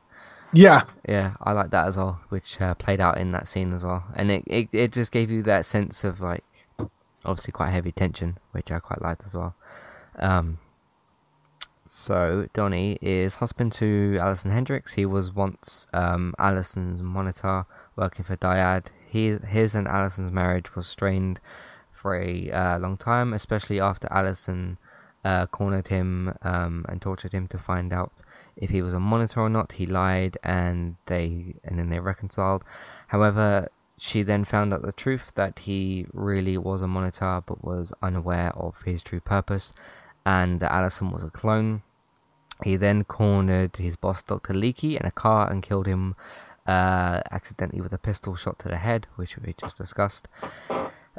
yeah, Yeah, I like that as well, which uh, played out in that scene as well, and it, it it just gave you that sense of like obviously quite heavy tension, which I quite liked as well. Um, so Donnie is husband to Alison Hendrix. He was once um, Alison's monitor working for Dyad. He his and Alison's marriage was strained for a uh, long time, especially after Alison uh, cornered him um, and tortured him to find out if he was a monitor or not. He lied, and they and then they reconciled. However, she then found out the truth that he really was a monitor, but was unaware of his true purpose, and that Alison was a clone. He then cornered his boss, Dr. Leekie, in a car and killed him uh, accidentally with a pistol shot to the head, which we just discussed.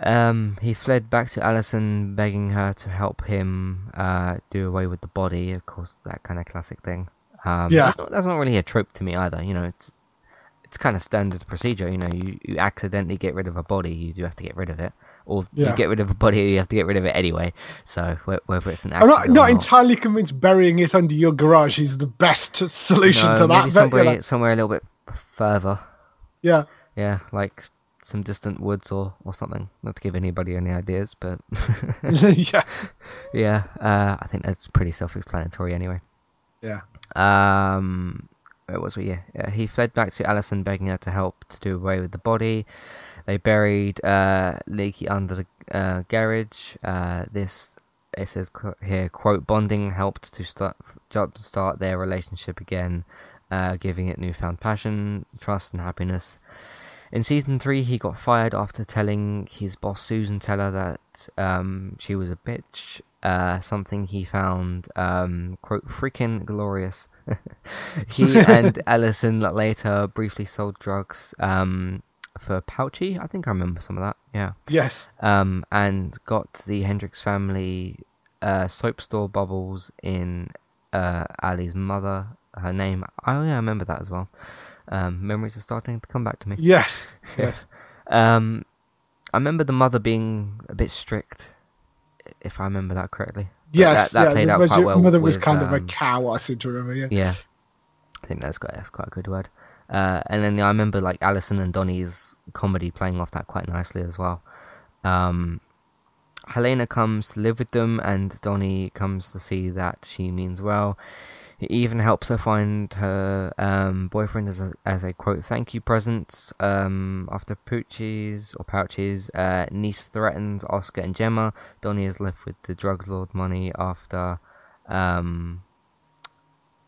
Um, he fled back to Alison, begging her to help him uh, do away with the body. Of course, that kind of classic thing. Um, Yeah. that's not, that's not really a trope to me either. You know, it's it's kind of standard procedure. You know, you, you accidentally get rid of a body, you do have to get rid of it, or Yeah. you get rid of a body, you have to get rid of it anyway. So wh- whether it's an I'm accident not not entirely convinced burying it under your garage is the best solution no, to that. maybe but, you somewhere know, somewhere a little bit further. yeah, Yeah, like some distant woods or, or something. Not to give anybody any ideas, but yeah, yeah, uh, I think that's pretty self-explanatory anyway. yeah, Um, where was we? Yeah, yeah, he fled back to Alison, begging her to help to do away with the body. They buried uh, Leekie under the uh, garage. Uh, this it says here quote bonding helped to start start their relationship again, uh, giving it newfound passion, trust, and happiness. In season three, he got fired after telling his boss Susan Teller that um, she was a bitch. Uh, something he found um, quote freaking glorious. he and Alison later briefly sold drugs um, for Pouchy. I think I remember some of that. Yeah. Yes. Um, and got the Hendrix family uh, soap store bubbles in uh, Ali's mother. Her name. Oh yeah, I remember that as well. Um, memories are starting to come back to me. Yes. Yes. Um, I remember the mother being a bit strict, if I remember that correctly. But yes. that, that yeah, played out quite well. mother was with, kind of a um, cow. I seem to remember. Yeah. Yeah, I think that's quite that's quite a good word. Uh, and then I remember like Alison and Donnie's comedy playing off that quite nicely as well. Um, Helena comes to live with them, and Donnie comes to see that she means well. He even helps her find her um, boyfriend as a as a quote thank you present. Um, after Poochie's or Pouch's uh, niece threatens Oscar and Gemma, Donnie is left with the drugs lord money after um,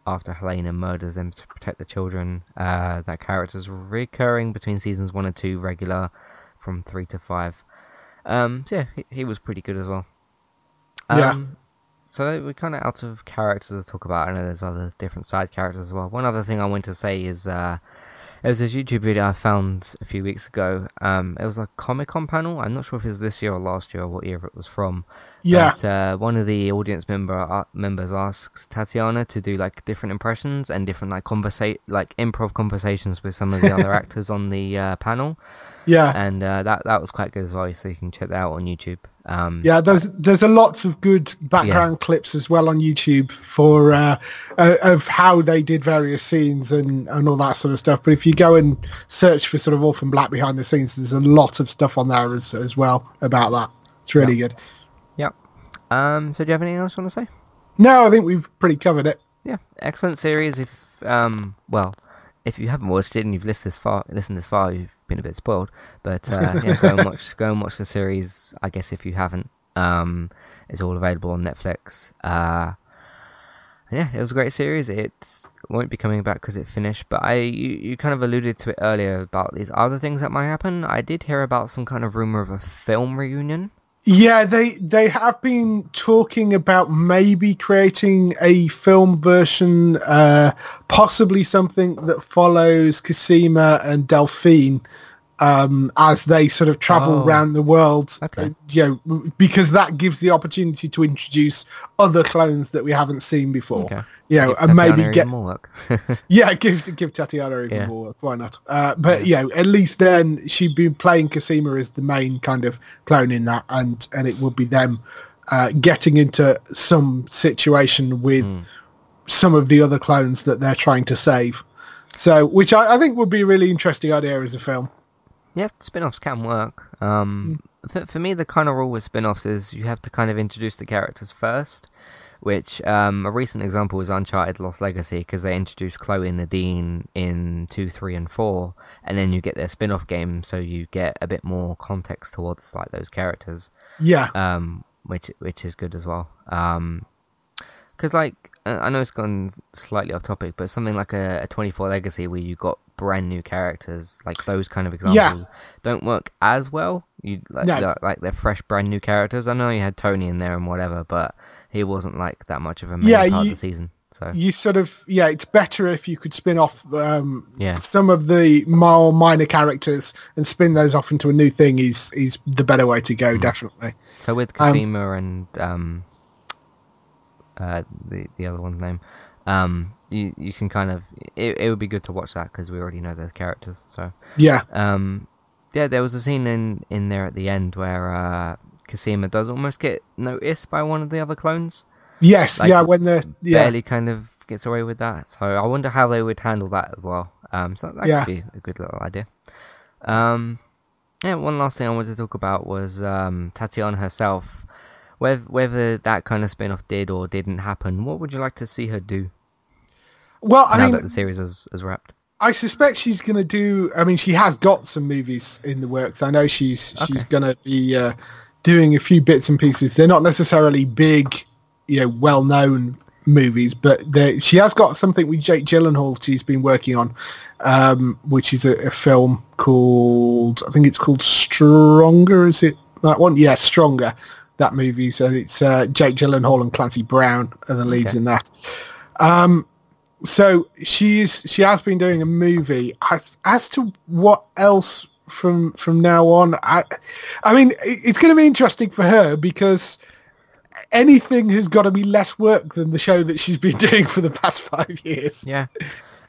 after Helena murders them to protect the children. Uh, that character's recurring between seasons one and two, regular from three to five. Um, so yeah, he, he was pretty good as well. Yeah. Um, So we're kind of out of characters to talk about. I know there's other different side characters as well. One other thing I want to say is uh, there was this YouTube video I found a few weeks ago. Um, it was a Comic Con panel. I'm not sure if it was this year or last year or what year it was from. Yeah. But, uh, one of the audience member uh, members asks Tatiana to do like different impressions and different like conversate like improv conversations with some of the other actors on the uh, panel, Yeah. and uh, that that was quite good as well. So you can check that out on YouTube. Um, Yeah, there's there's a lots of good background clips as well on YouTube for uh, uh, of how they did various scenes and, and all that sort of stuff. But if you go and search for sort of Orphan Black behind the scenes, there's a lot of stuff on there as as well about that. It's really good. Yeah. Um. So do you have anything else you want to say? No, I think we've pretty covered it. Yeah, excellent series. If um, well, if you haven't watched it and you've listened this far, listened this far, you've been a bit spoiled. But uh, yeah, go and watch, go and watch the series. I guess if you haven't, um, it's all available on Netflix. Uh, yeah, it was a great series. It won't be coming back because it finished. But I, you, you kind of alluded to it earlier about these other things that might happen. I did hear about some kind of rumor of a film reunion. Yeah, they they have been talking about maybe creating a film version, uh, possibly something that follows Cosima and Delphine um, as they sort of travel Oh. around the world. Okay. uh, you know, because that gives the opportunity to introduce other clones that we haven't seen before. Okay. You know, Give and maybe get more work. yeah, give give Tatiana even Yeah. more. work, Why not? Uh, but you know, at least then she'd be playing Cosima as the main kind of clone in that, and and it would be them uh, getting into some situation with Hmm. some of the other clones that they're trying to save. So, which I, I think would be a really interesting idea as a film. Yeah, spin-offs can work. Um, for, for me, the kind of rule with spin-offs is you have to kind of introduce the characters first, which um, a recent example is Uncharted Lost Legacy because they introduced Chloe and Nadine in 2, 3, and 4, and then you get their spin-off game, so you get a bit more context towards like those characters, Yeah, um, which which is good as well. Um, because like I know it's gone slightly off topic, but something like a, a 24 Legacy where you got brand new characters, like those kind of examples, don't work as well. You like No. like- like they're fresh, brand new characters. I know you had Tony in there and whatever, but he wasn't like that much of a main Yeah, part you- of the season. So you sort of yeah, it's better if you could spin off um, Yeah. some of the more minor characters and spin those off into a new thing. Is is the better way to Mm. go? Definitely. so with Um, and um, uh, the the other one's name, um, you you can kind of it, it would be good to watch that because we already know those characters. So Yeah. Um, yeah, there was a scene in, in there at the end where uh, Cosima does almost get noticed by one of the other clones. Yes, Like, yeah, when the yeah, Barely kind of gets away with that. So I wonder how they would handle that as well. Um, so that Yeah. could be a good little idea. Um, yeah, one last thing I wanted to talk about was um, Tatiana herself. Whether, whether that kind of spin off did or didn't happen, what would you like to see her do well, I now mean, that the series is, is wrapped? I suspect she's going to do. I mean, she has got some movies in the works. I know she's she's going to be uh, doing a few bits and pieces. They're not necessarily big, you know, well-known movies, but she has got something with Jake Gyllenhaal she's been working on, um, which is a, a film called I think it's called Stronger. Is it that one? Yeah, Stronger. That movie. So it's uh, Jake Gyllenhaal and Clancy Brown are the leads Okay. in that. Um, so she's she has been doing a movie. As as to what else from from now on, I I mean it's going to be interesting for her because anything has got to be less work than the show that she's been doing for the past five years. Yeah.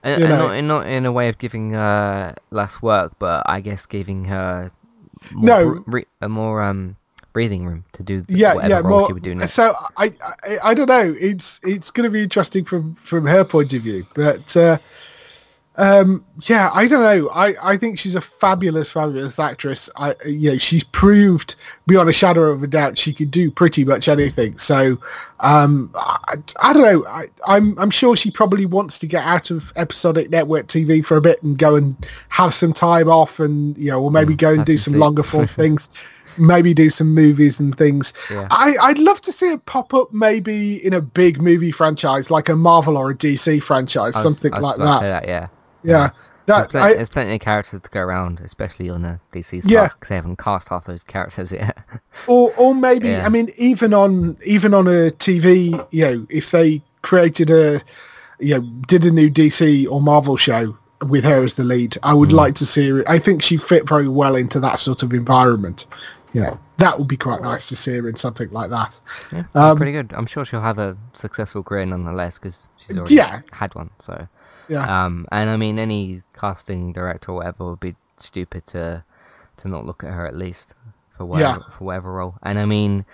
And, and not, in, not in a way of giving her less work, but I guess giving her more, No. br- a more um, breathing room to do Yeah, whatever yeah. role Well, she would do next. so I, I I don't know. It's it's going to be interesting from from her point of view, but. Uh, um yeah i don't know i i think she's a fabulous fabulous actress i you know she's proved beyond a shadow of a doubt she could do pretty much anything so um i, I don't know I, i'm i'm sure she probably wants to get out of episodic network tv for a bit and go and have some time off and you know or maybe Mm, go and do some see. longer form things maybe do some movies and things Yeah. I, I'd love to see it pop up maybe in a big movie franchise like a Marvel or a DC franchise, was- something like that. that. Yeah. Yeah, There's, that plen- I, there's plenty of characters to go around, especially on the DC's Yeah. because they haven't cast half those characters yet. or or maybe Yeah. I mean even on even on a TV, you know, if they created a you know did a new DC or Marvel show with her as the lead, I would mm. like to see her. I think she fit very well into that sort of environment. You know, that would be quite nice to see her in something like that. yeah, Um, pretty good. I'm sure she'll have a successful career nonetheless, because she's already Yeah. had one. So, Yeah. um, and I mean, any casting director or whatever would be stupid to to not look at her at least for whatever for whatever role. And I mean,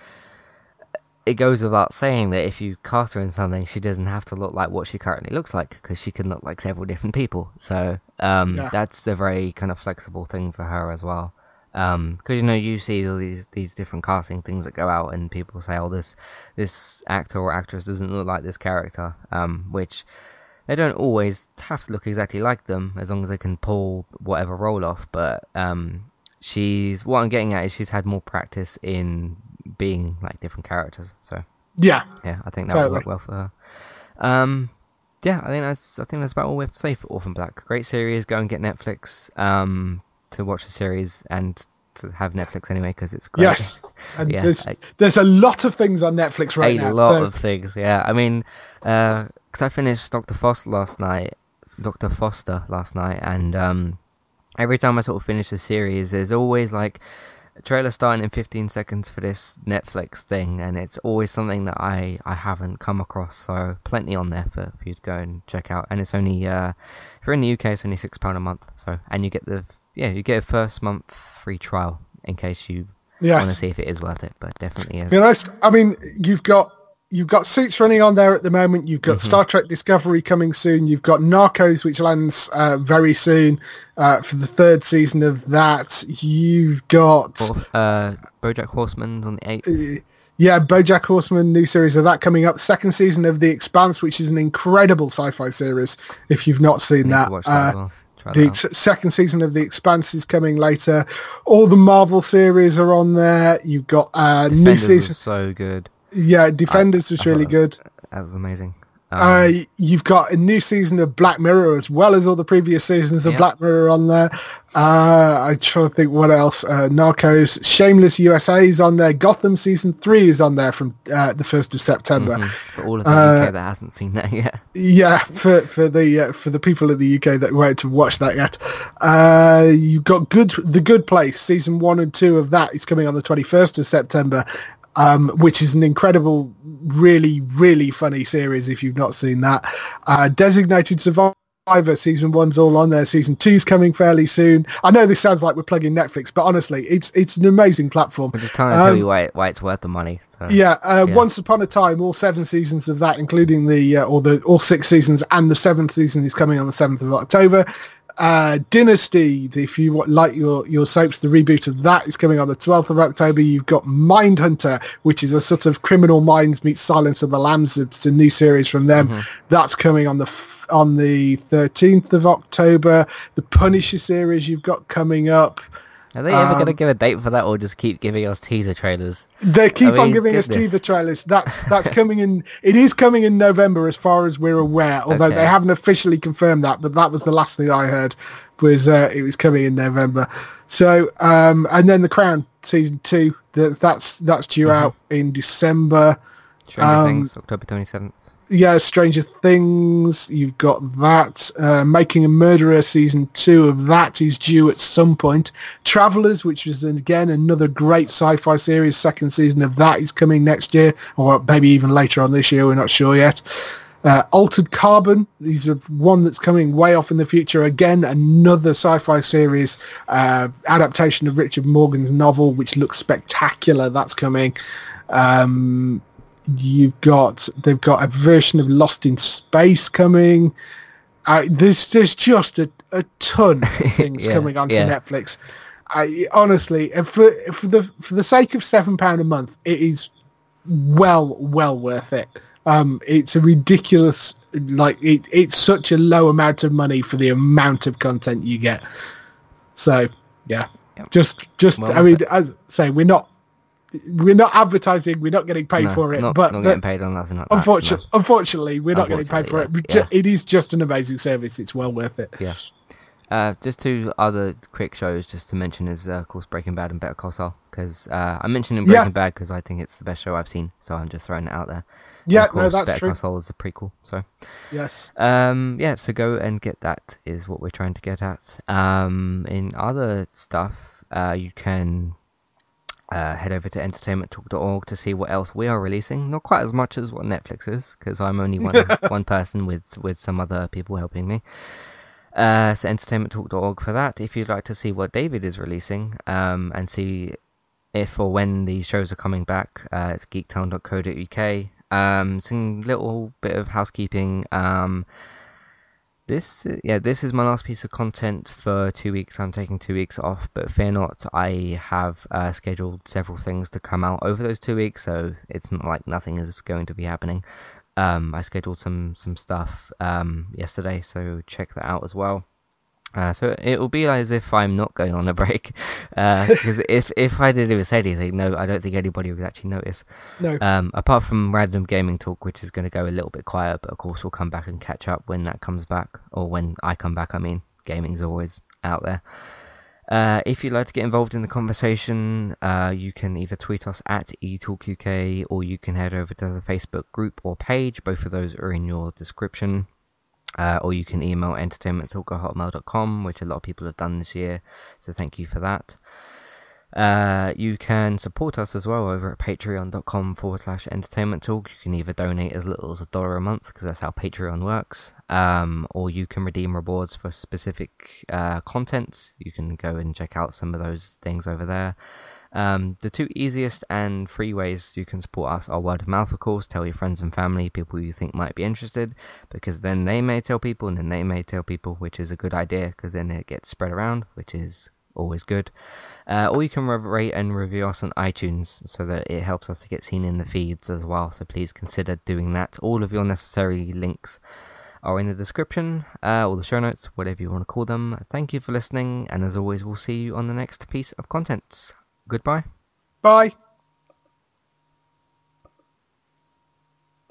it goes without saying that if you cast her in something, she doesn't have to look like what she currently looks like because she can look like several different people. So um, Yeah. that's a very kind of flexible thing for her as well. Because you know you see all these these different casting things that go out, and people say, "Oh, this this actor or actress doesn't look like this character," um, which they don't always have to look exactly like them as long as they can pull whatever role off. But um, she's what I'm getting at is she's had more practice in being like different characters. So Yeah, yeah, I think that would work well for her. Um, yeah, I think that's I think that's about all we have to say for Orphan Black. Great series. Go and get Netflix um, to watch the series and to have Netflix anyway because it's great. yes. And Yeah, there's I- there's a lot of things on Netflix right a now. A lot so- of things. Yeah, I mean, because I finished Doctor Foster last night, Doctor Foster last night, and um, every time I sort of finish a series, there's always like a trailer starting in 15 seconds for this Netflix thing, and it's always something that I I haven't come across. So plenty on there for, for you to go and check out, and it's only uh, if you're in the UK, it's only six pound a month. So and you get the yeah you get a first month free trial in case you Yes. want to see if it is worth it, but definitely is. You know, I mean, you've got you've got Suits running on there at the moment. You've got Mm-hmm. Star Trek Discovery coming soon. You've got Narcos, which lands uh, very soon uh, for the third season of that. You've got uh, BoJack Horseman's on the eighth. yeah, BoJack Horseman new series of that coming up. Second season of The Expanse, which is an incredible sci-fi series. If you've not seen that, that Uh, as well. The ex- second season of The Expanse is coming later. All the Marvel series are on there. You've got uh, new Defenders season. so good. Yeah, Defenders I was really good. That was amazing. Um, Uh, you've got a new season of Black Mirror as well as all the previous seasons of Yeah. Black Mirror on there. Uh, I'm trying to think what else. Uh, Narcos, Shameless USA is on there. Gotham season three is on there from uh, the first of September. mhm, for all of the uh, UK that hasn't seen that yet. Yeah, for for the uh, for the people in the UK that won't have watched that yet, uh, you've got good the Good Place season one and two of that is coming on the twenty first of September, um, which is an incredible, really really funny series. If you've not seen that, uh, Designated Survivor season one's all on there. Season two's coming fairly soon. I know this sounds like we're plugging Netflix, but honestly, it's it's an amazing platform. I'm just trying to tell Um, you why, why it's worth the money. So. Yeah, uh, Yeah. Once Upon a Time, all seven seasons of that, including the uh, or the all six seasons, and the seventh season is coming on the seventh of October. Uh, Dynasty, if you like your your soaps, the reboot of that is coming on the twelfth of October. You've got Mindhunter, which is a sort of Criminal Minds meets Silence of the Lambs. It's a new series from them. Mm-hmm. That's coming on the f- on the thirteenth of October. The Punisher series you've got coming up. Are they ever going to Um, give a date for that, or just keep giving us teaser trailers? They keep I on mean, giving us teaser trailers. That's that's coming in. It is coming in November, as far as we're aware. Although Okay. they haven't officially confirmed that, but that was the last thing I heard was uh, it was coming in November. So um, and then the Crown season two. That that's that's due Mm-hmm. out in December. Stranger Um, Things, October twenty seventh. Yeah, Stranger Things. You've got that. Uh, Making a Murderer season two of that is due at some point. Travelers, which is again another great sci-fi series. Second season of that is coming next year, or maybe even later on this year. We're not sure yet. Uh, Altered Carbon is one that's coming way off in the future. Again, another sci-fi series uh, adaptation of Richard Morgan's novel, which looks spectacular. That's coming. Um, you've got they've got a version of Lost in Space coming. Uh, there's there's just a, a ton of things Yeah, coming onto yeah. Netflix. I honestly, for for the for the sake of seven pound a month, it is well well worth it. Um, it's a ridiculous like it, it's such a low amount of money for the amount of content you get. So yeah, Yep. just just Well I mean, as I say, we're not we're not advertising, we're not getting paid No, for it, not, but, not getting paid on nothing like that. unfortunately, unfortunately, we're not getting paid for it. Yeah, ju- It is just an amazing service. It's well worth it. Yeah. Uh, just two other quick shows just to mention is uh, of course Breaking Bad and Better Call Saul because uh, I'm mentioning Yeah. Breaking Bad because I think it's the best show I've seen, so I'm just throwing it out there. And Yeah, of no, course, that's Better true. Call Saul is a prequel, so Yes. Um, yeah, so go and get that is what we're trying to get at. Um, in other stuff, uh, you can uh, head over to entertainmenttalk.org to see what else we are releasing. Not quite as much as what Netflix is, because I'm only one one person with with some other people helping me. Uh, so entertainmenttalk.org for that. If you'd like to see what David is releasing, um, and see if or when these shows are coming back, uh, it's geektown.co.uk. Um, some little bit of housekeeping. Um, this, yeah, this is my last piece of content for two weeks. I'm taking two weeks off, but fear not, I have uh, scheduled several things to come out over those two weeks, so it's not like nothing is going to be happening. Um, I scheduled some some stuff um, yesterday, so check that out as well. Uh, so it will be as if I'm not going on a break, because if if I didn't even say anything, no, I don't think anybody would actually notice. No. Um, apart from random gaming talk, which is going to go a little bit quiet, but of course we'll come back and catch up when that comes back, or when I come back. I mean, gaming's always out there. Uh, if you'd like to get involved in the conversation, uh, you can either tweet us at eTalkUK or you can head over to the Facebook group or page. Both of those are in your description. Uh, or you can email entertainmenttalk@hotmail.com, which a lot of people have done this year. So thank you for that. Uh, you can support us as well over at patreon.com forward slash entertainment talk. You can either donate as little as a dollar a month because that's how Patreon works, um, or you can redeem rewards for specific uh, content. You can go and check out some of those things over there. Um, the two easiest and free ways you can support us are word of mouth, of course. Tell your friends and family, people you think might be interested, because then they may tell people, and then they may tell people, which is a good idea, because then it gets spread around, which is always good. Uh, or you can rate and review us on iTunes so that it helps us to get seen in the feeds as well. So please consider doing that. All of your necessary links are in the description uh, or the show notes, whatever you want to call them. Thank you for listening, and as always, we'll see you on the next piece of content. Goodbye. Bye.